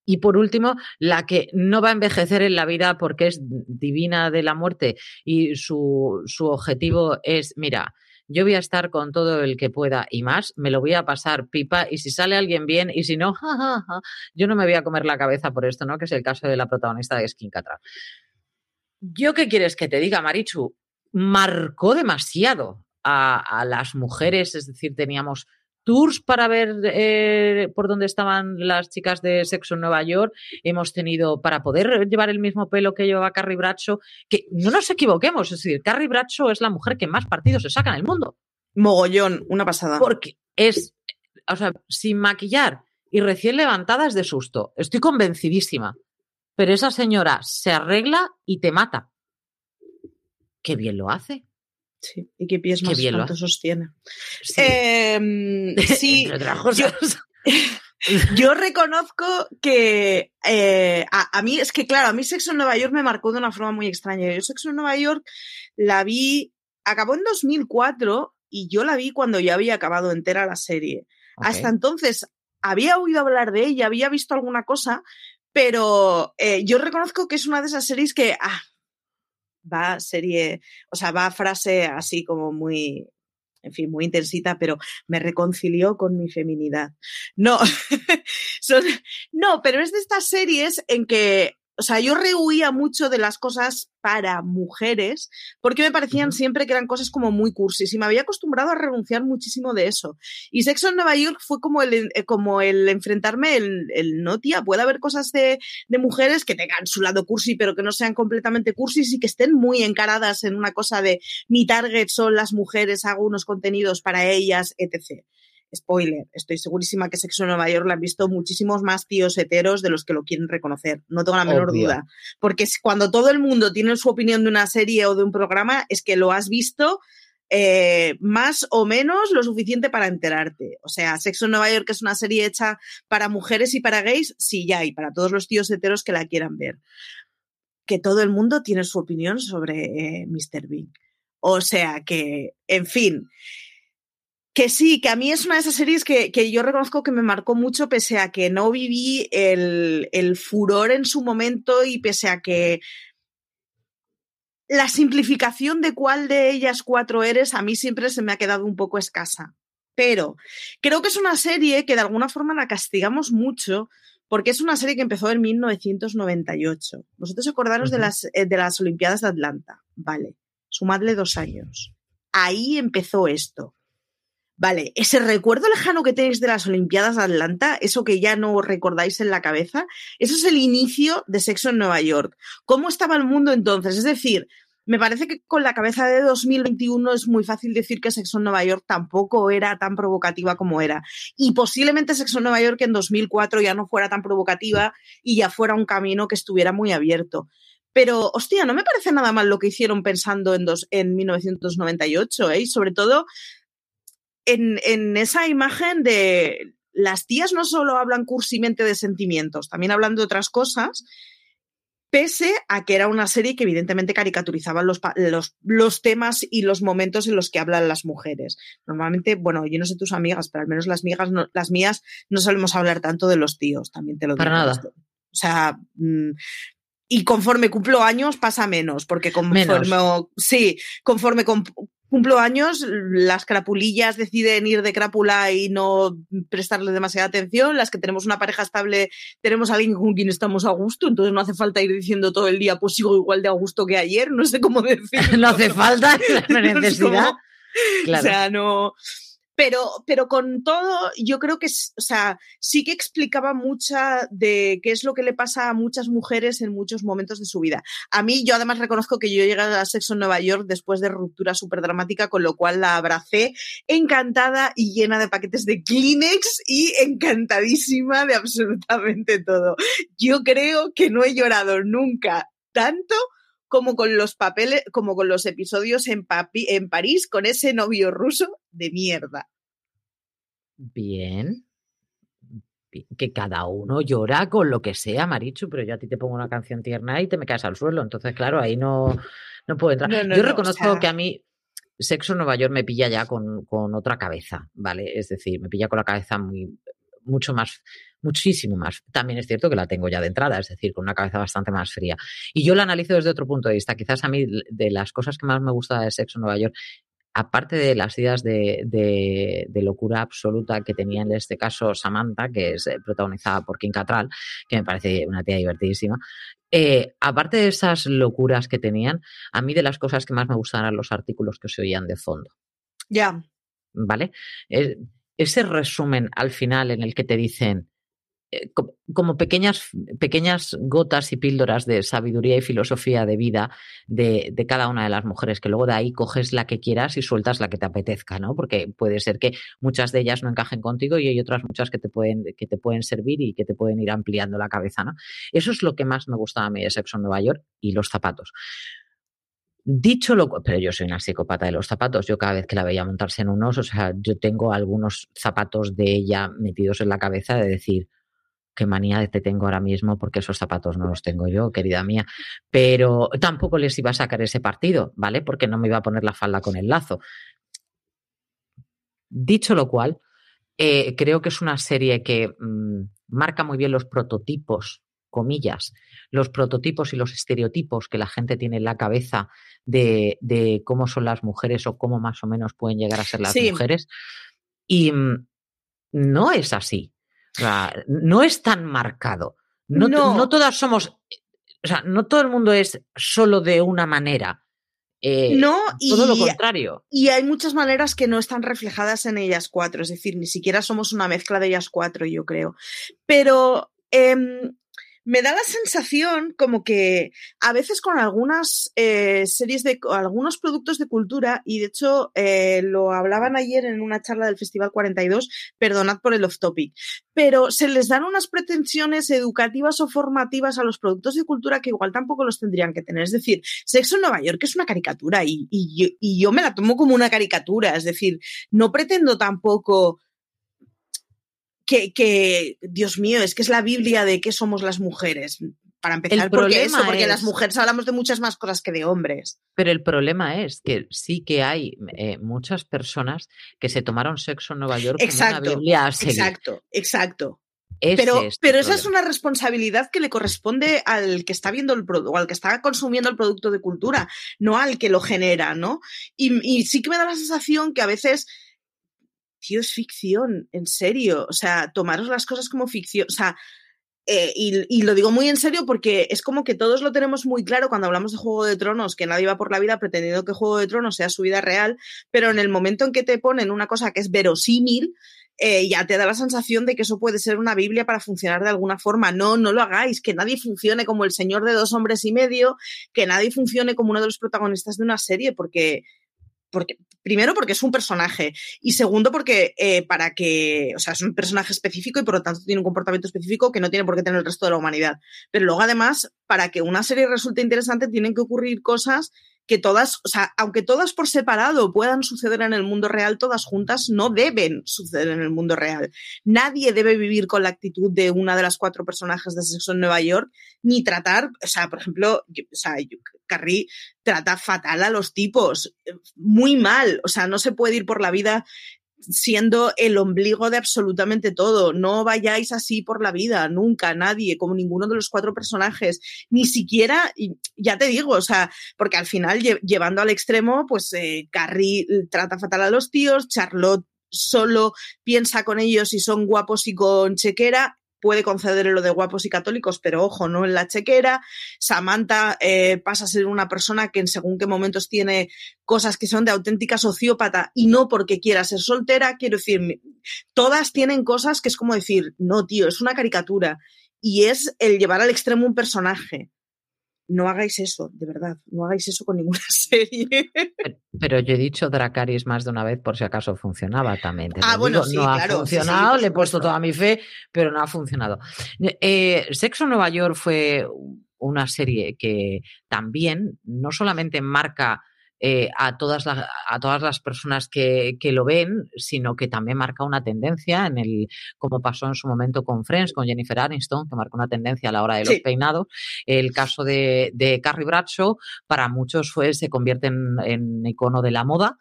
Y por último, la que no va a envejecer en la vida porque es divina de la muerte y su, su objetivo es, mira, yo voy a estar con todo el que pueda y más, me lo voy a pasar pipa y si sale alguien bien y si no, yo no me voy a comer la cabeza por esto, ¿no? Que es el caso de la protagonista de Skin Catra. ¿Yo qué quieres que te diga, Marichu? Marcó demasiado a, las mujeres, es decir, teníamos tours para ver eh, por dónde estaban las chicas de sexo en Nueva York. Hemos tenido para poder llevar el mismo pelo que llevaba Carrie Bradshaw, que no nos equivoquemos, es decir, Carrie Bradshaw es la mujer que más partidos se saca en el mundo. Mogollón, una pasada. Porque es, o sea, sin maquillar y recién levantada es de susto. Estoy convencidísima. Pero esa señora se arregla y te mata qué bien lo hace. Sí, y qué pies más bien sostiene. Sí, em, sí Yo, reconozco que eh, a, mí, es que claro, a mí Sexo en Nueva York me marcó de una forma muy extraña. Yo Sexo en Nueva York la vi, acabó en 2004 y yo la vi cuando ya había acabado entera la serie. Hasta entonces había oído hablar de ella, había visto alguna cosa, pero eh, yo reconozco que es una de esas series que, ah, va serie, o sea, va frase así como muy, en fin, muy intensita, pero me reconcilió con mi feminidad. No, no, pero es de estas series en que o sea, yo rehuía mucho de las cosas para mujeres porque me parecían siempre que eran cosas como muy cursis y me había acostumbrado a renunciar muchísimo de eso. Y Sexo en Nueva York fue como el, como el enfrentarme, el, el no, tía, puede haber cosas de, de, mujeres que tengan su lado cursi pero que no sean completamente cursis y que estén muy encaradas en una cosa de mi target son las mujeres, hago unos contenidos para ellas, etc spoiler, estoy segurísima que Sexo en Nueva York la han visto muchísimos más tíos heteros de los que lo quieren reconocer, no tengo la menor duda. Porque cuando todo el mundo tiene su opinión de una serie o de un programa, es que lo has visto eh, más o menos lo suficiente para enterarte. O sea, Sexo en Nueva York es una serie hecha para mujeres y para gays, sí, ya, y para todos los tíos heteros que la quieran ver. Que todo el mundo tiene su opinión sobre eh, Mr. Bean. O sea que, en fin, que sí, que a mí es una de esas series que, yo reconozco que me marcó mucho, pese a que no viví el, furor en su momento y pese a que la simplificación de cuál de ellas cuatro eres a mí siempre se me ha quedado un poco escasa. Pero creo que es una serie que de alguna forma la castigamos mucho porque es una serie que empezó en 1998. Vosotros acordaros de, las, eh, de las Olimpiadas de Atlanta. Vale, sumadle dos años. Ahí empezó esto. Vale, ese recuerdo lejano que tenéis de las Olimpiadas de Atlanta, eso que ya no recordáis en la cabeza, eso es el inicio de Sexo en Nueva York. ¿Cómo estaba el mundo entonces? Es decir, me parece que con la cabeza de 2021 es muy fácil decir que Sexo en Nueva York tampoco era tan provocativa como era. Y posiblemente Sexo en Nueva York en 2004 ya no fuera tan provocativa y ya fuera un camino que estuviera muy abierto. Pero, hostia, no me parece nada mal lo que hicieron pensando en, dos, en 1998, ¿eh? Y sobre todo en, en esa imagen de las tías no solo hablan cursimente de sentimientos, también hablan de otras cosas pese a que era una serie que evidentemente caricaturizaba los, los, temas y los momentos en los que hablan las mujeres. Normalmente, bueno, yo no sé tus amigas, pero al menos las, las mías no solemos hablar tanto de los tíos, también te lo digo. Para nada. O sea, mm, y conforme cumplo años pasa menos, porque conforme, sí, conforme cumplo años, las crapulillas deciden ir de crápula y no prestarle demasiada atención. Las que tenemos una pareja estable, tenemos a alguien con quien estamos a gusto, entonces no hace falta ir diciendo todo el día, pues sigo igual de a gusto que ayer, no sé cómo decir. no hace falta, la necesidad. O sea, no. Pero, pero con todo, yo creo que, o sea, sí que explicaba mucha de qué es lo que le pasa a muchas mujeres en muchos momentos de su vida. A mí, yo además reconozco que yo llegué a Sexo en Nueva York después de ruptura súper dramática, con lo cual la abracé encantada y llena de paquetes de Kleenex y encantadísima de absolutamente todo. Yo creo que no he llorado nunca tanto como con los papeles, como con los episodios en, en París con ese novio ruso de mierda. Bien. Que cada uno llora con lo que sea, Marichu, pero yo a ti te pongo una canción tierna y te me caes al suelo. Entonces, claro, ahí no, no puedo entrar. yo reconozco que a mí Sexo en Nueva York me pilla ya con, con, otra cabeza, ¿vale? Es decir, me pilla con la cabeza muy, mucho más, muchísimo más. También es cierto que la tengo ya de entrada, es decir, con una cabeza bastante más fría. Y yo la analizo desde otro punto de vista. Quizás a mí, de las cosas que más me gusta de Sexo en Nueva York, aparte de las ideas de, locura absoluta que tenía en este caso Samantha, que es eh, protagonizada por Kim Cattrall, que me parece una tía divertidísima, eh, aparte de esas locuras que tenían, a mí de las cosas que más me gustaban eran los artículos que se oían de fondo. Ya. ¿Vale? ese resumen al final en el que te dicen, eh, como pequeñas, pequeñas gotas y píldoras de sabiduría y filosofía de vida de, cada una de las mujeres, que luego de ahí coges la que quieras y sueltas la que te apetezca, ¿no? Porque puede ser que muchas de ellas no encajen contigo y hay otras muchas que te pueden, que te pueden servir y que te pueden ir ampliando la cabeza, ¿no? Eso es lo que más me gusta a mí de Sexo en Nueva York y los zapatos. Dicho lo pero yo soy una psicópata de los zapatos. Yo cada vez que la veía montarse en unos, o sea, yo tengo algunos zapatos de ella metidos en la cabeza de decir, qué manía te tengo ahora mismo porque esos zapatos no los tengo yo, querida mía. Pero tampoco les iba a sacar ese partido, ¿vale? Porque no me iba a poner la falda con el lazo. Dicho lo cual, eh, creo que es una serie que mm, marca muy bien los prototipos, comillas, los prototipos y los estereotipos que la gente tiene en la cabeza de, cómo son las mujeres o cómo más o menos pueden llegar a ser las mujeres. Y mm, no es así no es tan marcado. No, no. todas somos, o sea, no todo el mundo es solo de una manera. Eh, no, y, todo lo contrario. Y hay muchas maneras que no están reflejadas en ellas cuatro, es decir, ni siquiera somos una mezcla de ellas cuatro, yo creo. Pero em, me da la sensación como que a veces con algunas eh, series de algunos productos de cultura, y de hecho eh, lo hablaban ayer en una charla del Festival 42, perdonad por el off topic, pero se les dan unas pretensiones educativas o formativas a los productos de cultura que igual tampoco los tendrían que tener. Es decir, Sexo en Nueva York es una caricatura y, y yo me la tomo como una caricatura, es decir, no pretendo tampoco que, Dios mío, es que es la Biblia de qué somos las mujeres. Para empezar, porque eso, porque las mujeres hablamos de muchas más cosas que de hombres. Pero el problema es que sí que hay eh, muchas personas que se tomaron sexo en Nueva York exacto, como una Biblia a Exacto, exacto. pero, pero esa es una responsabilidad que le corresponde al que está viendo el producto, al que está consumiendo el producto de cultura, no al que lo genera, ¿no? Y, y sí que me da la sensación que a veces tío, es ficción, en serio. O sea, tomaros las cosas como ficción. O sea, eh, y, lo digo muy en serio porque es como que todos lo tenemos muy claro cuando hablamos de Juego de Tronos, que nadie va por la vida pretendiendo que Juego de Tronos sea su vida real, pero en el momento en que te ponen una cosa que es verosímil, eh, ya te da la sensación de que eso puede ser una Biblia para funcionar de alguna forma. No, no lo hagáis, que nadie funcione como el señor de dos hombres y medio, que nadie funcione como uno de los protagonistas de una serie, porque porque, primero porque es un personaje y segundo porque eh, para que, o sea, es un personaje específico y por lo tanto tiene un comportamiento específico que no tiene por qué tener el resto de la humanidad. Pero luego además, para que una serie resulte interesante tienen que ocurrir cosas que todas, o sea, aunque todas por separado puedan suceder en el mundo real, todas juntas no deben suceder en el mundo real. Nadie debe vivir con la actitud de una de las cuatro personajes de Sexo en Nueva York, ni tratar, o sea, por ejemplo, o sea, Carrie trata fatal a los tipos, muy mal, o sea, no se puede ir por la vida siendo el ombligo de absolutamente todo. No vayáis así por la vida, nunca, nadie, como ninguno de los cuatro personajes, ni siquiera, ya te digo, o sea, porque al final, llevando al extremo, pues eh, Carrie trata fatal a los tíos, Charlotte solo piensa con ellos si son guapos y con chequera, puede conceder lo de guapos y católicos, pero ojo, no en la chequera. Samantha eh, pasa a ser una persona que en según qué momentos tiene cosas que son de auténtica sociópata y no porque quiera ser soltera. Quiero decir, todas tienen cosas que es como decir, no, tío, es una caricatura. Y es el llevar al extremo un personaje no hagáis eso, de verdad, no hagáis eso con ninguna serie. Pero, yo he dicho Dracaris más de una vez por si acaso funcionaba también. ah, bueno, sí, no ha funcionado, le he puesto toda mi fe, pero no ha funcionado. Eh, Sexo Nueva York fue una serie que también no solamente marca eh, a, todas a todas las personas que, lo ven, sino que también marca una tendencia en el, como pasó en su momento con Friends, con Jennifer Aniston, que marcó una tendencia a la hora de los peinados. El caso de, de Carrie Bradshaw, para muchos fue, se convierte en, icono de la moda.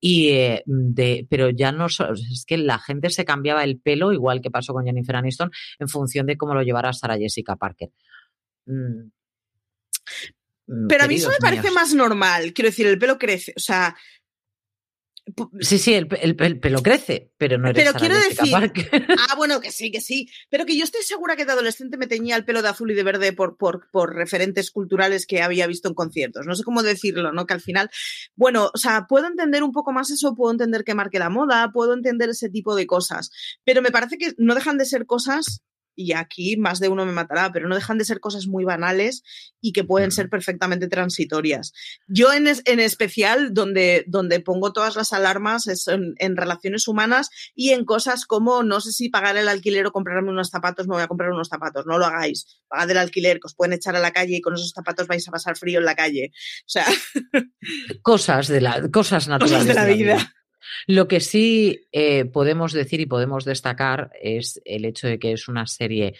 Y eh, de, pero ya no es que la gente se cambiaba el pelo, igual que pasó con Jennifer Aniston, en función de cómo lo llevara Sarah Jessica Parker. Mm. Mm, Pero a mí eso me parece más normal. Quiero decir, el pelo crece. O sea. Sí, sí, el, pelo crece, pero no eres Pero quiero decir. Ah, bueno, que sí, que sí. Pero que yo estoy segura que de adolescente me teñía el pelo de azul y de verde por, por, por referentes culturales que había visto en conciertos. No sé cómo decirlo, ¿no? Que al final. Bueno, o sea, puedo entender un poco más eso, puedo entender que marque la moda, puedo entender ese tipo de cosas. Pero me parece que no dejan de ser cosas y aquí más de uno me matará, pero no dejan de ser cosas muy banales y que pueden ser perfectamente transitorias. Yo en, en especial, donde, donde pongo todas las alarmas es en, relaciones humanas y en cosas como no sé si pagar el alquiler o comprarme unos zapatos, me voy a comprar unos zapatos, no lo hagáis, pagad el alquiler, que os pueden echar a la calle y con esos zapatos vais a pasar frío en la calle. O sea... Cosas de la, cosas naturales. de la, vida. Lo que sí eh, podemos decir y podemos destacar es el hecho de que es una serie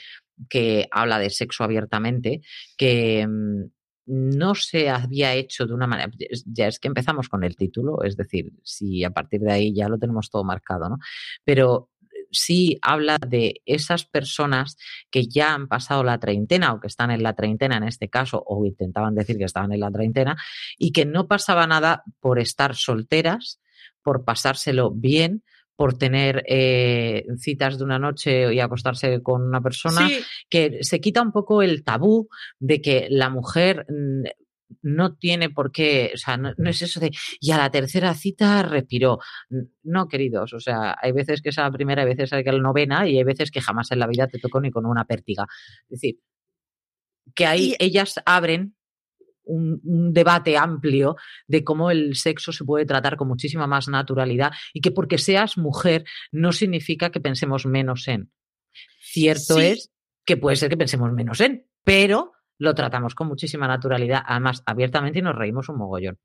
que habla de sexo abiertamente, que mm, no se había hecho de una manera, ya es que empezamos con el título, es decir, si a partir de ahí ya lo tenemos todo marcado, ¿no? Pero sí habla de esas personas que ya han pasado la treintena o que están en la treintena en este caso, o intentaban decir que estaban en la treintena, y que no pasaba nada por estar solteras, por pasárselo bien, por tener eh, citas de una noche y acostarse con una persona, que se quita un poco el tabú de que la mujer mm, no tiene por qué, o sea, no, es eso de, y a la tercera cita respiró. No, queridos, o sea, hay veces que es la primera, hay veces que es la novena y hay veces que jamás en la vida te tocó ni con una pértiga. Es decir, que ahí ellas abren un, debate amplio de cómo el sexo se puede tratar con muchísima más naturalidad y que porque seas mujer no significa que pensemos menos en. Cierto es que puede ser que pensemos menos en, pero lo tratamos con muchísima naturalidad, además abiertamente y nos reímos un mogollón.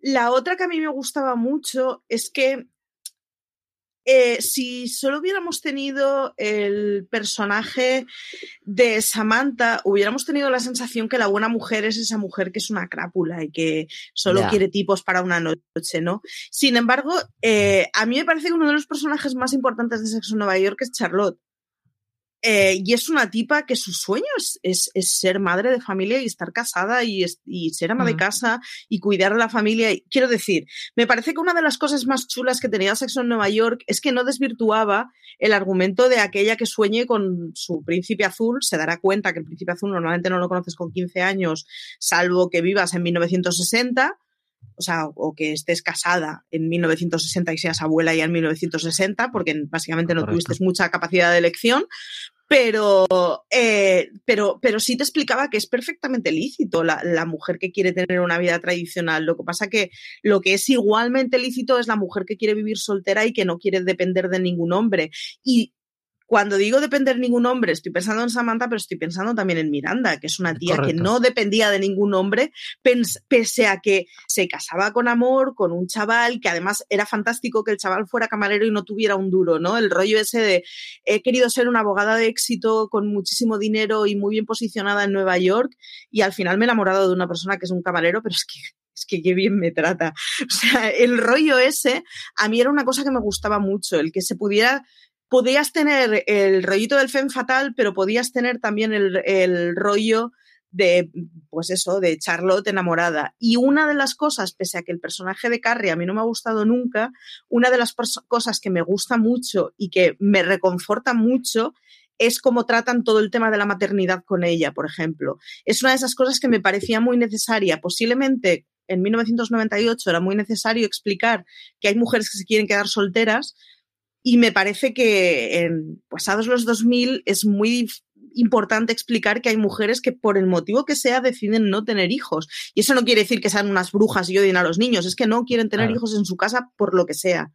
La otra que a mí me gustaba mucho es que eh, si solo hubiéramos tenido el personaje de Samantha, hubiéramos tenido la sensación que la buena mujer es esa mujer que es una crápula y que solo quiere tipos para una noche, ¿no? Sin embargo, eh, a mí me parece que uno de los personajes más importantes de Sexo en Nueva York es Charlotte. Eh, y es una tipa que su sueño es, ser madre de familia y estar casada y, ser ama de mm. casa y cuidar a la familia. Quiero decir, me parece que una de las cosas más chulas que tenía Sexo en Nueva York es que no desvirtuaba el argumento de aquella que sueñe con su príncipe azul. Se dará cuenta que el príncipe azul normalmente no lo conoces con 15 años, salvo que vivas en 1960 o sea, o que estés casada en 1960 y seas abuela ya en 1960, porque básicamente no tuviste mucha capacidad de elección, pero, eh, pero, pero sí te explicaba que es perfectamente lícito la, la, mujer que quiere tener una vida tradicional. Lo que pasa que lo que es igualmente lícito es la mujer que quiere vivir soltera y que no quiere depender de ningún hombre. Y cuando digo depender de ningún hombre, estoy pensando en Samantha, pero estoy pensando también en Miranda, que es una tía que no dependía de ningún hombre, pese a que se casaba con amor, con un chaval, que además era fantástico que el chaval fuera camarero y no tuviera un duro, ¿no? El rollo ese de he querido ser una abogada de éxito con muchísimo dinero y muy bien posicionada en Nueva York y al final me he enamorado de una persona que es un camarero, pero es que es que qué bien me trata. O sea, el rollo ese, a mí era una cosa que me gustaba mucho, el que se pudiera podías tener el rollito del Femme Fatal, pero podías tener también el, rollo de, pues eso, de Charlotte enamorada. Y una de las cosas, pese a que el personaje de Carrie a mí no me ha gustado nunca, una de las cosas que me gusta mucho y que me reconforta mucho es cómo tratan todo el tema de la maternidad con ella, por ejemplo. Es una de esas cosas que me parecía muy necesaria. Posiblemente en 1998 era muy necesario explicar que hay mujeres que se quieren quedar solteras, y me parece que en pasados los 2000 es muy importante explicar que hay mujeres que por el motivo que sea deciden no tener hijos. Y eso no quiere decir que sean unas brujas y odien a los niños, es que no quieren tener hijos en su casa por lo que sea.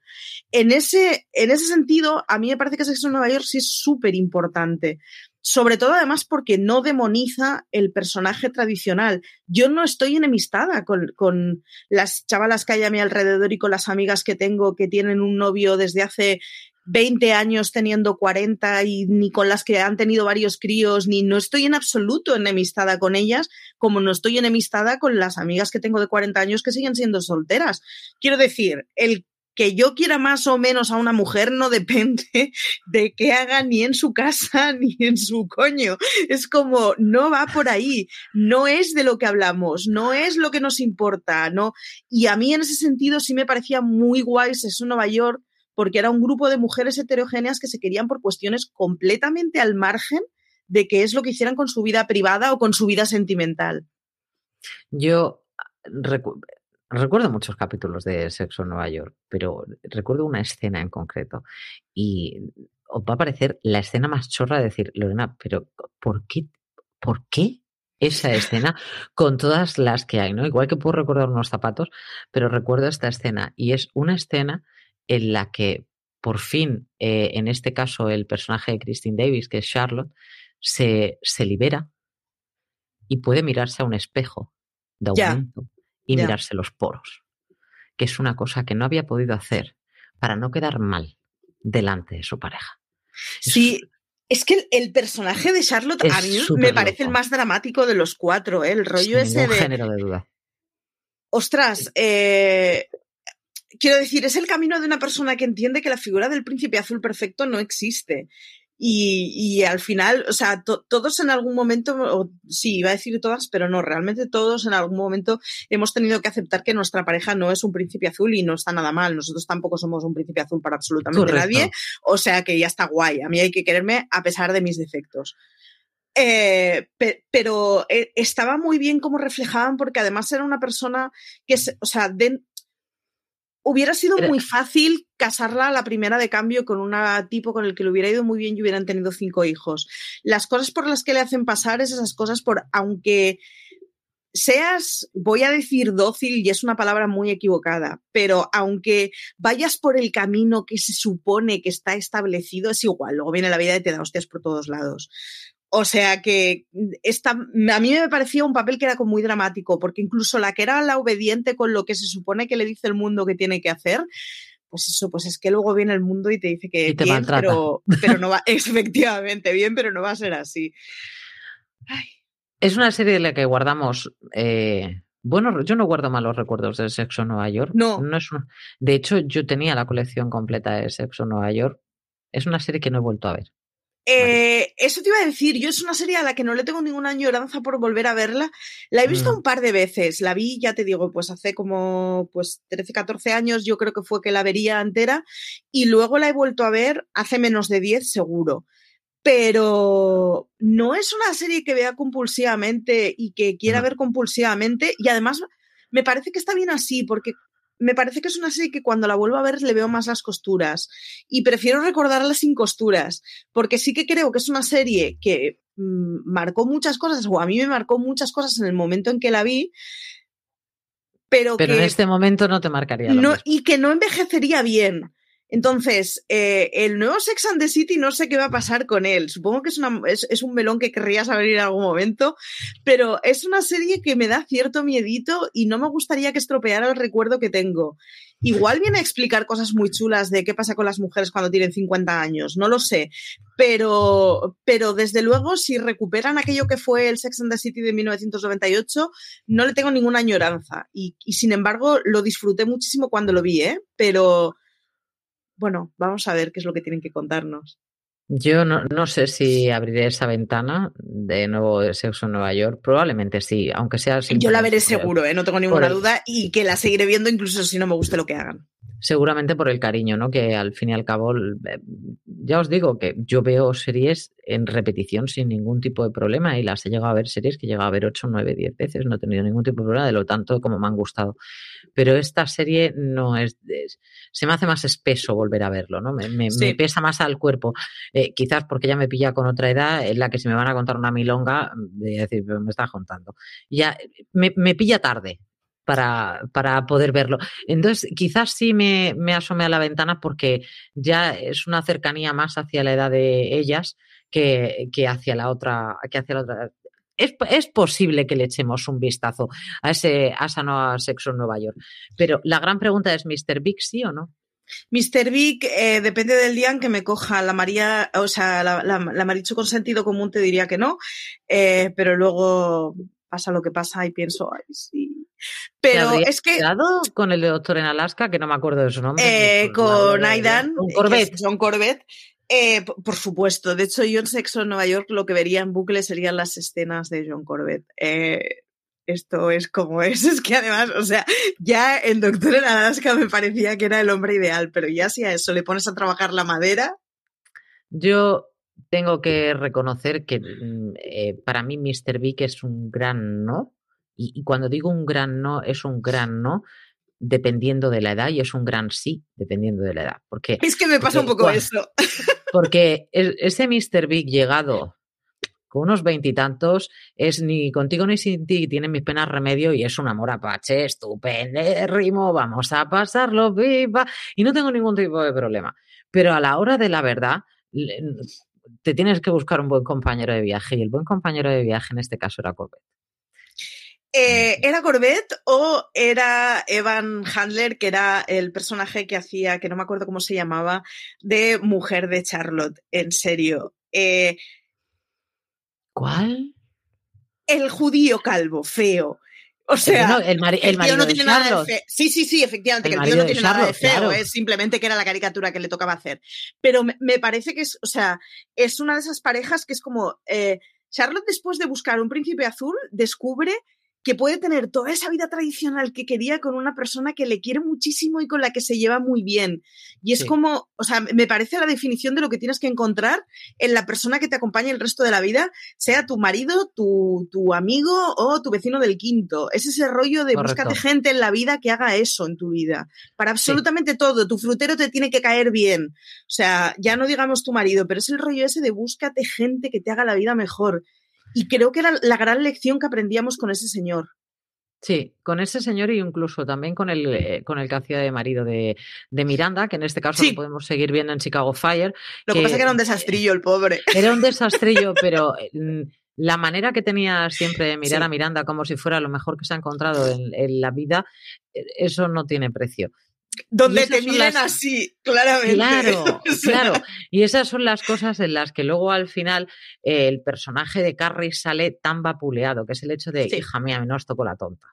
En ese, en ese sentido, a mí me parece que Sexo en Nueva York sí es súper importante sobre todo además porque no demoniza el personaje tradicional. Yo no estoy enemistada con, con, las chavalas que hay a mi alrededor y con las amigas que tengo que tienen un novio desde hace 20 años teniendo 40 y ni con las que han tenido varios críos, ni no estoy en absoluto enemistada con ellas, como no estoy enemistada con las amigas que tengo de 40 años que siguen siendo solteras. Quiero decir, el que yo quiera más o menos a una mujer no depende de qué haga ni en su casa ni en su coño. Es como, no va por ahí, no es de lo que hablamos, no es lo que nos importa, ¿no? Y a mí en ese sentido sí me parecía muy guay eso Nueva York, porque era un grupo de mujeres heterogéneas que se querían por cuestiones completamente al margen de qué es lo que hicieran con su vida privada o con su vida sentimental. Yo Recuerdo muchos capítulos de Sexo en Nueva York, pero recuerdo una escena en concreto. Y os va a parecer la escena más chorra de decir, Lorena, pero ¿por qué? ¿Por qué esa escena con todas las que hay, ¿no? Igual que puedo recordar unos zapatos, pero recuerdo esta escena y es una escena en la que por fin, eh, en este caso, el personaje de Christine Davis, que es Charlotte, se, se libera y puede mirarse a un espejo de aumento y mirarse los poros, que es una cosa que no había podido hacer para no quedar mal delante de su pareja. Sí, es que el, personaje de Charlotte a mí me parece el más dramático de los cuatro, ¿eh? el rollo ese de... género de duda. Ostras, eh, quiero decir, es el camino de una persona que entiende que la figura del príncipe azul perfecto no existe y, al final, o sea, todos en algún momento, sí, iba a decir todas, pero no, realmente todos en algún momento hemos tenido que aceptar que nuestra pareja no es un príncipe azul y no está nada mal. Nosotros tampoco somos un príncipe azul para absolutamente nadie, o sea que ya está guay. A mí hay que quererme a pesar de mis defectos. Eh, pero eh, estaba muy bien como reflejaban porque además era una persona que, o sea, de, Hubiera sido muy fácil casarla a la primera de cambio con un tipo con el que le hubiera ido muy bien y hubieran tenido cinco hijos. Las cosas por las que le hacen pasar es esas cosas por, aunque seas, voy a decir dócil y es una palabra muy equivocada, pero aunque vayas por el camino que se supone que está establecido, es igual, luego viene la vida y te da hostias por todos lados. O sea que esta, a mí me parecía un papel que era como muy dramático, porque incluso la que era la obediente con lo que se supone que le dice el mundo que tiene que hacer, pues eso, pues es que luego viene el mundo y te dice que bien, pero, pero, no va, efectivamente, bien, pero no va a ser así. Es una serie de la que guardamos. Eh, bueno, yo no guardo malos recuerdos de Sexo Nueva York. No. no es de hecho, yo tenía la colección completa de Sexo en Nueva York. Es una serie que no he vuelto a ver. Eh, eso te iba a decir, yo es una serie a la que no le tengo ninguna añoranza por volver a verla. La he visto mm. un par de veces, la vi, ya te digo, pues hace como pues 13, 14 años yo creo que fue que la vería entera y luego la he vuelto a ver hace menos de 10 seguro. Pero no es una serie que vea compulsivamente y que quiera ver compulsivamente y además me parece que está bien así, porque me parece que es una serie que cuando la vuelvo a ver le veo más las costuras y prefiero recordarla sin costuras, porque sí que creo que es una serie que mmm, marcó muchas cosas, o a mí me marcó muchas cosas en el momento en que la vi, pero, pero que, en este momento no te marcaría. No, y que no envejecería bien. Entonces, eh, el nuevo Sex and the City no sé qué va a pasar con él. Supongo que es, un melón que querrías abrir en algún momento, pero es una serie que me da cierto miedito y no me gustaría que estropeara el recuerdo que tengo. Igual viene a explicar cosas muy chulas de qué pasa con las mujeres cuando tienen 50 años, no lo sé, pero, pero desde luego si recuperan aquello que fue el Sex and the City de 1998, no le tengo ninguna añoranza y, y sin embargo lo disfruté muchísimo cuando lo vi, ¿eh? pero bueno, vamos a ver qué es lo que tienen que contarnos. Yo no, no, sé si abriré esa ventana de nuevo de Sexo en Nueva York. Probablemente sí, aunque sea. Yo la veré seguro, ¿eh? no tengo ninguna duda, y que la seguiré viendo incluso si no me guste lo que hagan. Seguramente por el cariño, ¿no? Que al fin y al cabo, ya os digo que yo veo series en repetición sin ningún tipo de problema y las he llegado a ver series que he llegado a ver 8, 9, 10 veces, no he tenido ningún tipo de problema, de lo tanto como me han gustado. Pero esta serie no es, es se me hace más espeso volver a verlo, ¿no? Me, me, sí. me pesa más al cuerpo, eh, quizás porque ya me pilla con otra edad en la que si me van a contar una milonga, de decir, me estás contando. Ya me, me pilla tarde, para, para, poder verlo. Entonces, quizás sí me, me, a la ventana porque ya es una cercanía más hacia la edad de ellas que, que hacia la otra, que hacia la. Es, es, posible que le echemos un vistazo a, ese, a esa nueva sexo en Nueva York. Pero la gran pregunta es, ¿Mr. Big sí o no? Mr. Big, eh, depende del día en que me coja la María, o sea, la, la, la Marichu con sentido común te diría que no, eh, pero luego pasa lo que pasa y pienso, ay, sí. Pero es que. con el doctor en Alaska, que no me acuerdo de su nombre? Eh, con Aidan. Con Corbett. John Corbett. Eh, por supuesto. De hecho, yo en Sexo en Nueva York lo que vería en bucle serían las escenas de John Corbett. Eh, esto es como es. Es que además, o sea, ya el doctor en Alaska me parecía que era el hombre ideal, pero ya si a eso le pones a trabajar la madera. Yo tengo que reconocer que eh, para mí Mr. Big es un gran no. Y, y, cuando digo un gran no, es un gran no dependiendo de la edad y es un gran sí dependiendo de la edad. Porque, es que me pasa porque, un poco eso. Porque ese Mr. Big llegado con unos veintitantos es ni contigo ni sin ti, tiene mis penas remedio y es un amor apache estupendérrimo, vamos a pasarlo viva y no tengo ningún tipo de problema. Pero a la hora de la verdad, te tienes que buscar un buen compañero de viaje y el buen compañero de viaje en este caso era Corbett. Eh, ¿Era Corbett o era Evan Handler, que era el personaje que hacía, que no me acuerdo cómo se llamaba, de mujer de Charlotte? En serio. Eh, ¿Cuál? El judío calvo, feo. O sea, no, el, mari el, marido no de tiene Charlotte. nada de feo. Sí, sí, sí, efectivamente, El que el tío no marido tiene nada de feo, claro. es simplemente que era la caricatura que le tocaba hacer. Pero me, me parece que es, o sea, es una de esas parejas que es como, eh, Charlotte después de buscar un príncipe azul descubre que puede tener toda esa vida tradicional que quería con una persona que le quiere muchísimo y con la que se lleva muy bien. Y es Sí. como, o sea, me parece la definición de lo que tienes que encontrar en la persona que te acompaña el resto de la vida, sea tu marido, tu, tu amigo o tu vecino del quinto. Es ese rollo de Correcto. búscate gente en la vida que haga eso en tu vida. Para absolutamente todo. Tu frutero te tiene que caer bien. O sea, ya no digamos tu marido, pero es el rollo ese de búscate gente que te haga la vida mejor. Y creo que era la gran lección que aprendíamos con ese señor. Sí, con ese señor y incluso también con el, eh, con el que hacía de marido de, de Miranda, que en este caso Sí. lo podemos seguir viendo en Chicago Fire. Lo que, pasa es que era un desastrillo el pobre. Era un desastrillo, pero mm, la manera que tenía siempre de mirar Sí. a Miranda como si fuera lo mejor que se ha encontrado en, en la vida, eh, eso no tiene precio. Donde te las- así, claramente. Claro, claro. Y esas son las cosas en las que luego al final eh, el personaje de Carrie sale tan vapuleado, que es el hecho de, Sí. hija mía, no has tocado la tonta.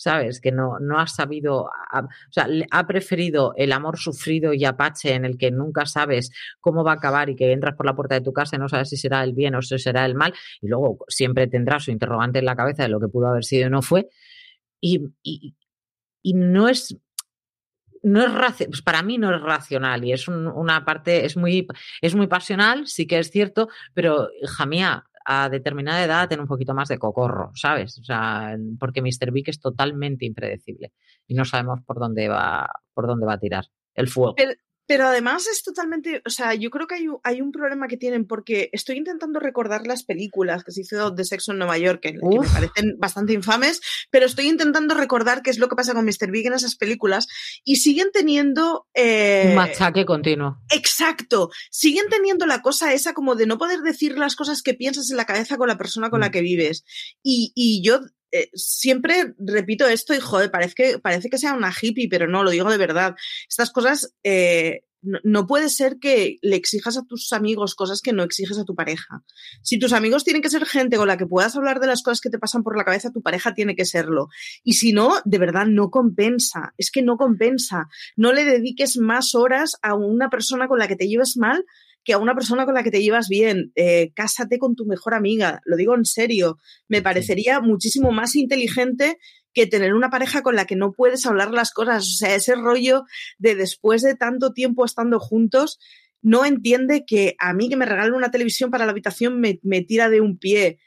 ¿Sabes? Que no, no ha sabido, a- o sea, ha preferido el amor sufrido y apache en el que nunca sabes cómo va a acabar y que entras por la puerta de tu casa y no sabes si será el bien o si será el mal, y luego siempre tendrá su interrogante en la cabeza de lo que pudo haber sido y no fue. Y, y, y no es, no es pues para mí no es racional y es un- una parte, es muy, es muy pasional, sí que es cierto, pero hija a determinada edad ten un poquito más de cocorro, ¿sabes? O sea, porque Mr. Big es totalmente impredecible y no sabemos por dónde va, por dónde va a tirar el fuego. Además es totalmente, o sea, yo creo que hay, un problema que tienen porque estoy intentando recordar las películas que se hizo de sexo en Nueva York, que, me parecen bastante infames, pero estoy intentando recordar qué es lo que pasa con Mr. Big en esas películas y siguen teniendo... Eh, un machaque continuo. Exacto, siguen teniendo la cosa esa como de no poder decir las cosas que piensas en la cabeza con la persona con la mm. que vives. Y, y yo eh, siempre repito esto y joder, parece que, parece que sea una hippie, pero no, lo digo de verdad. Estas cosas, eh, no, puede ser que le exijas a tus amigos cosas que no exiges a tu pareja. Si tus amigos tienen que ser gente con la que puedas hablar de las cosas que te pasan por la cabeza, tu pareja tiene que serlo. Y si no, de verdad no compensa. Es que no compensa. No le dediques más horas a una persona con la que te lleves mal que a una persona con la que te llevas bien. Eh, cásate con tu mejor amiga, lo digo en serio. Me parecería muchísimo más inteligente que tener una pareja con la que no puedes hablar las cosas. O sea, ese rollo de después de tanto tiempo estando juntos, no entiende que a mí que me regalen una televisión para la habitación me, me tira de un pie.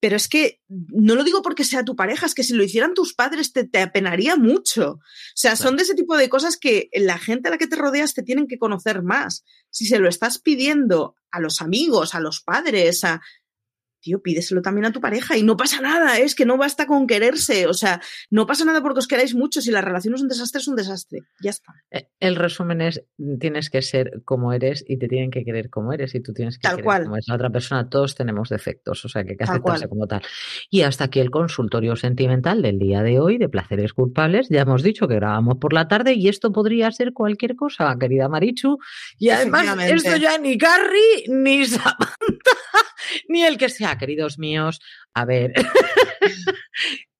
Pero es que no lo digo porque sea tu pareja, es que si lo hicieran tus padres te, te apenaría mucho. O sea, son de ese tipo de cosas que la gente a la que te rodeas te tienen que conocer más. Si se lo estás pidiendo a los amigos, a los padres, a, tío, pídeselo también a tu pareja y no pasa nada, es que no basta con quererse, o sea, no pasa nada porque os queráis mucho, si la relación es un desastre, es un desastre, ya está. Eh, el resumen es, tienes que ser como eres y te tienen que querer como eres y tú tienes que tal querer cual. como es la otra persona, todos tenemos defectos, o sea, que hay que aceptarse como tal. Y hasta aquí el consultorio sentimental del día de hoy de placeres culpables, ya hemos dicho que grabamos por la tarde y esto podría ser cualquier cosa, querida Marichu, y además esto ya ni Carrie ni Samantha ni el que sea, queridos míos. A ver.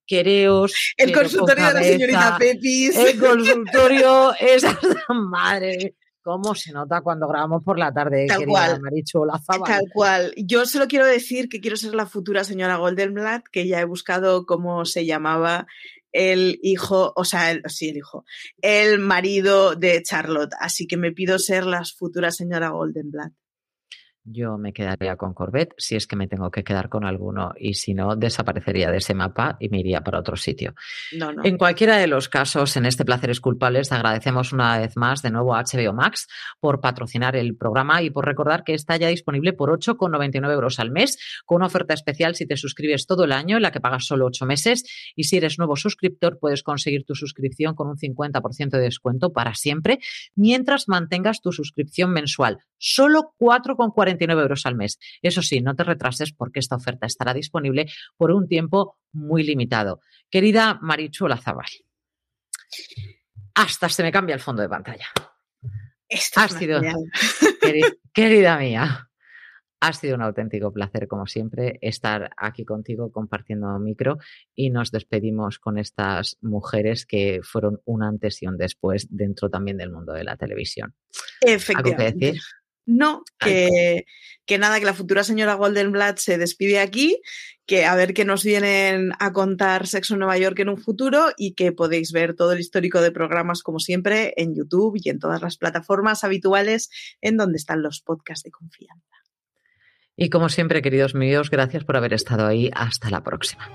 Quereos. El consultorio de la señorita Pepis. El consultorio es madre. ¿Cómo se nota cuando grabamos por la tarde? Tal cual. Tal cual. Yo solo quiero decir que quiero ser la futura señora Goldenblatt, que ya he buscado cómo se llamaba el hijo, o sea, el, sí, el hijo, el marido de Charlotte. Así que me pido ser la futura señora Goldenblatt. Yo me quedaría con Corvette si es que me tengo que quedar con alguno y si no, desaparecería de ese mapa y me iría para otro sitio. En cualquiera de los casos, en este Placeres Culpables, agradecemos una vez más de nuevo a HBO Max por patrocinar el programa y por recordar que está ya disponible por 8,99 euros al mes, con una oferta especial si te suscribes todo el año, en la que pagas solo 8 meses. Y si eres nuevo suscriptor, puedes conseguir tu suscripción con un 50% de descuento para siempre, mientras mantengas tu suscripción mensual. Solo 4,49 euros al mes. Eso sí, no te retrases porque esta oferta estará disponible por un tiempo muy limitado. Querida Marichu Zabal, hasta se me cambia el fondo de pantalla. ha sido, querida, mía, ha sido un auténtico placer, como siempre, estar aquí contigo compartiendo micro y nos despedimos con estas mujeres que fueron un antes y un después dentro también del mundo de la televisión. Efectivamente. ¿Algo que decir? No, que, que, nada, que la futura señora Goldenblatt se despide aquí, que a ver qué nos vienen a contar Sexo en Nueva York en un futuro y que podéis ver todo el histórico de programas como siempre en YouTube y en todas las plataformas habituales en donde están los podcasts de confianza. Y como siempre, queridos míos, gracias por haber estado ahí. Hasta la próxima.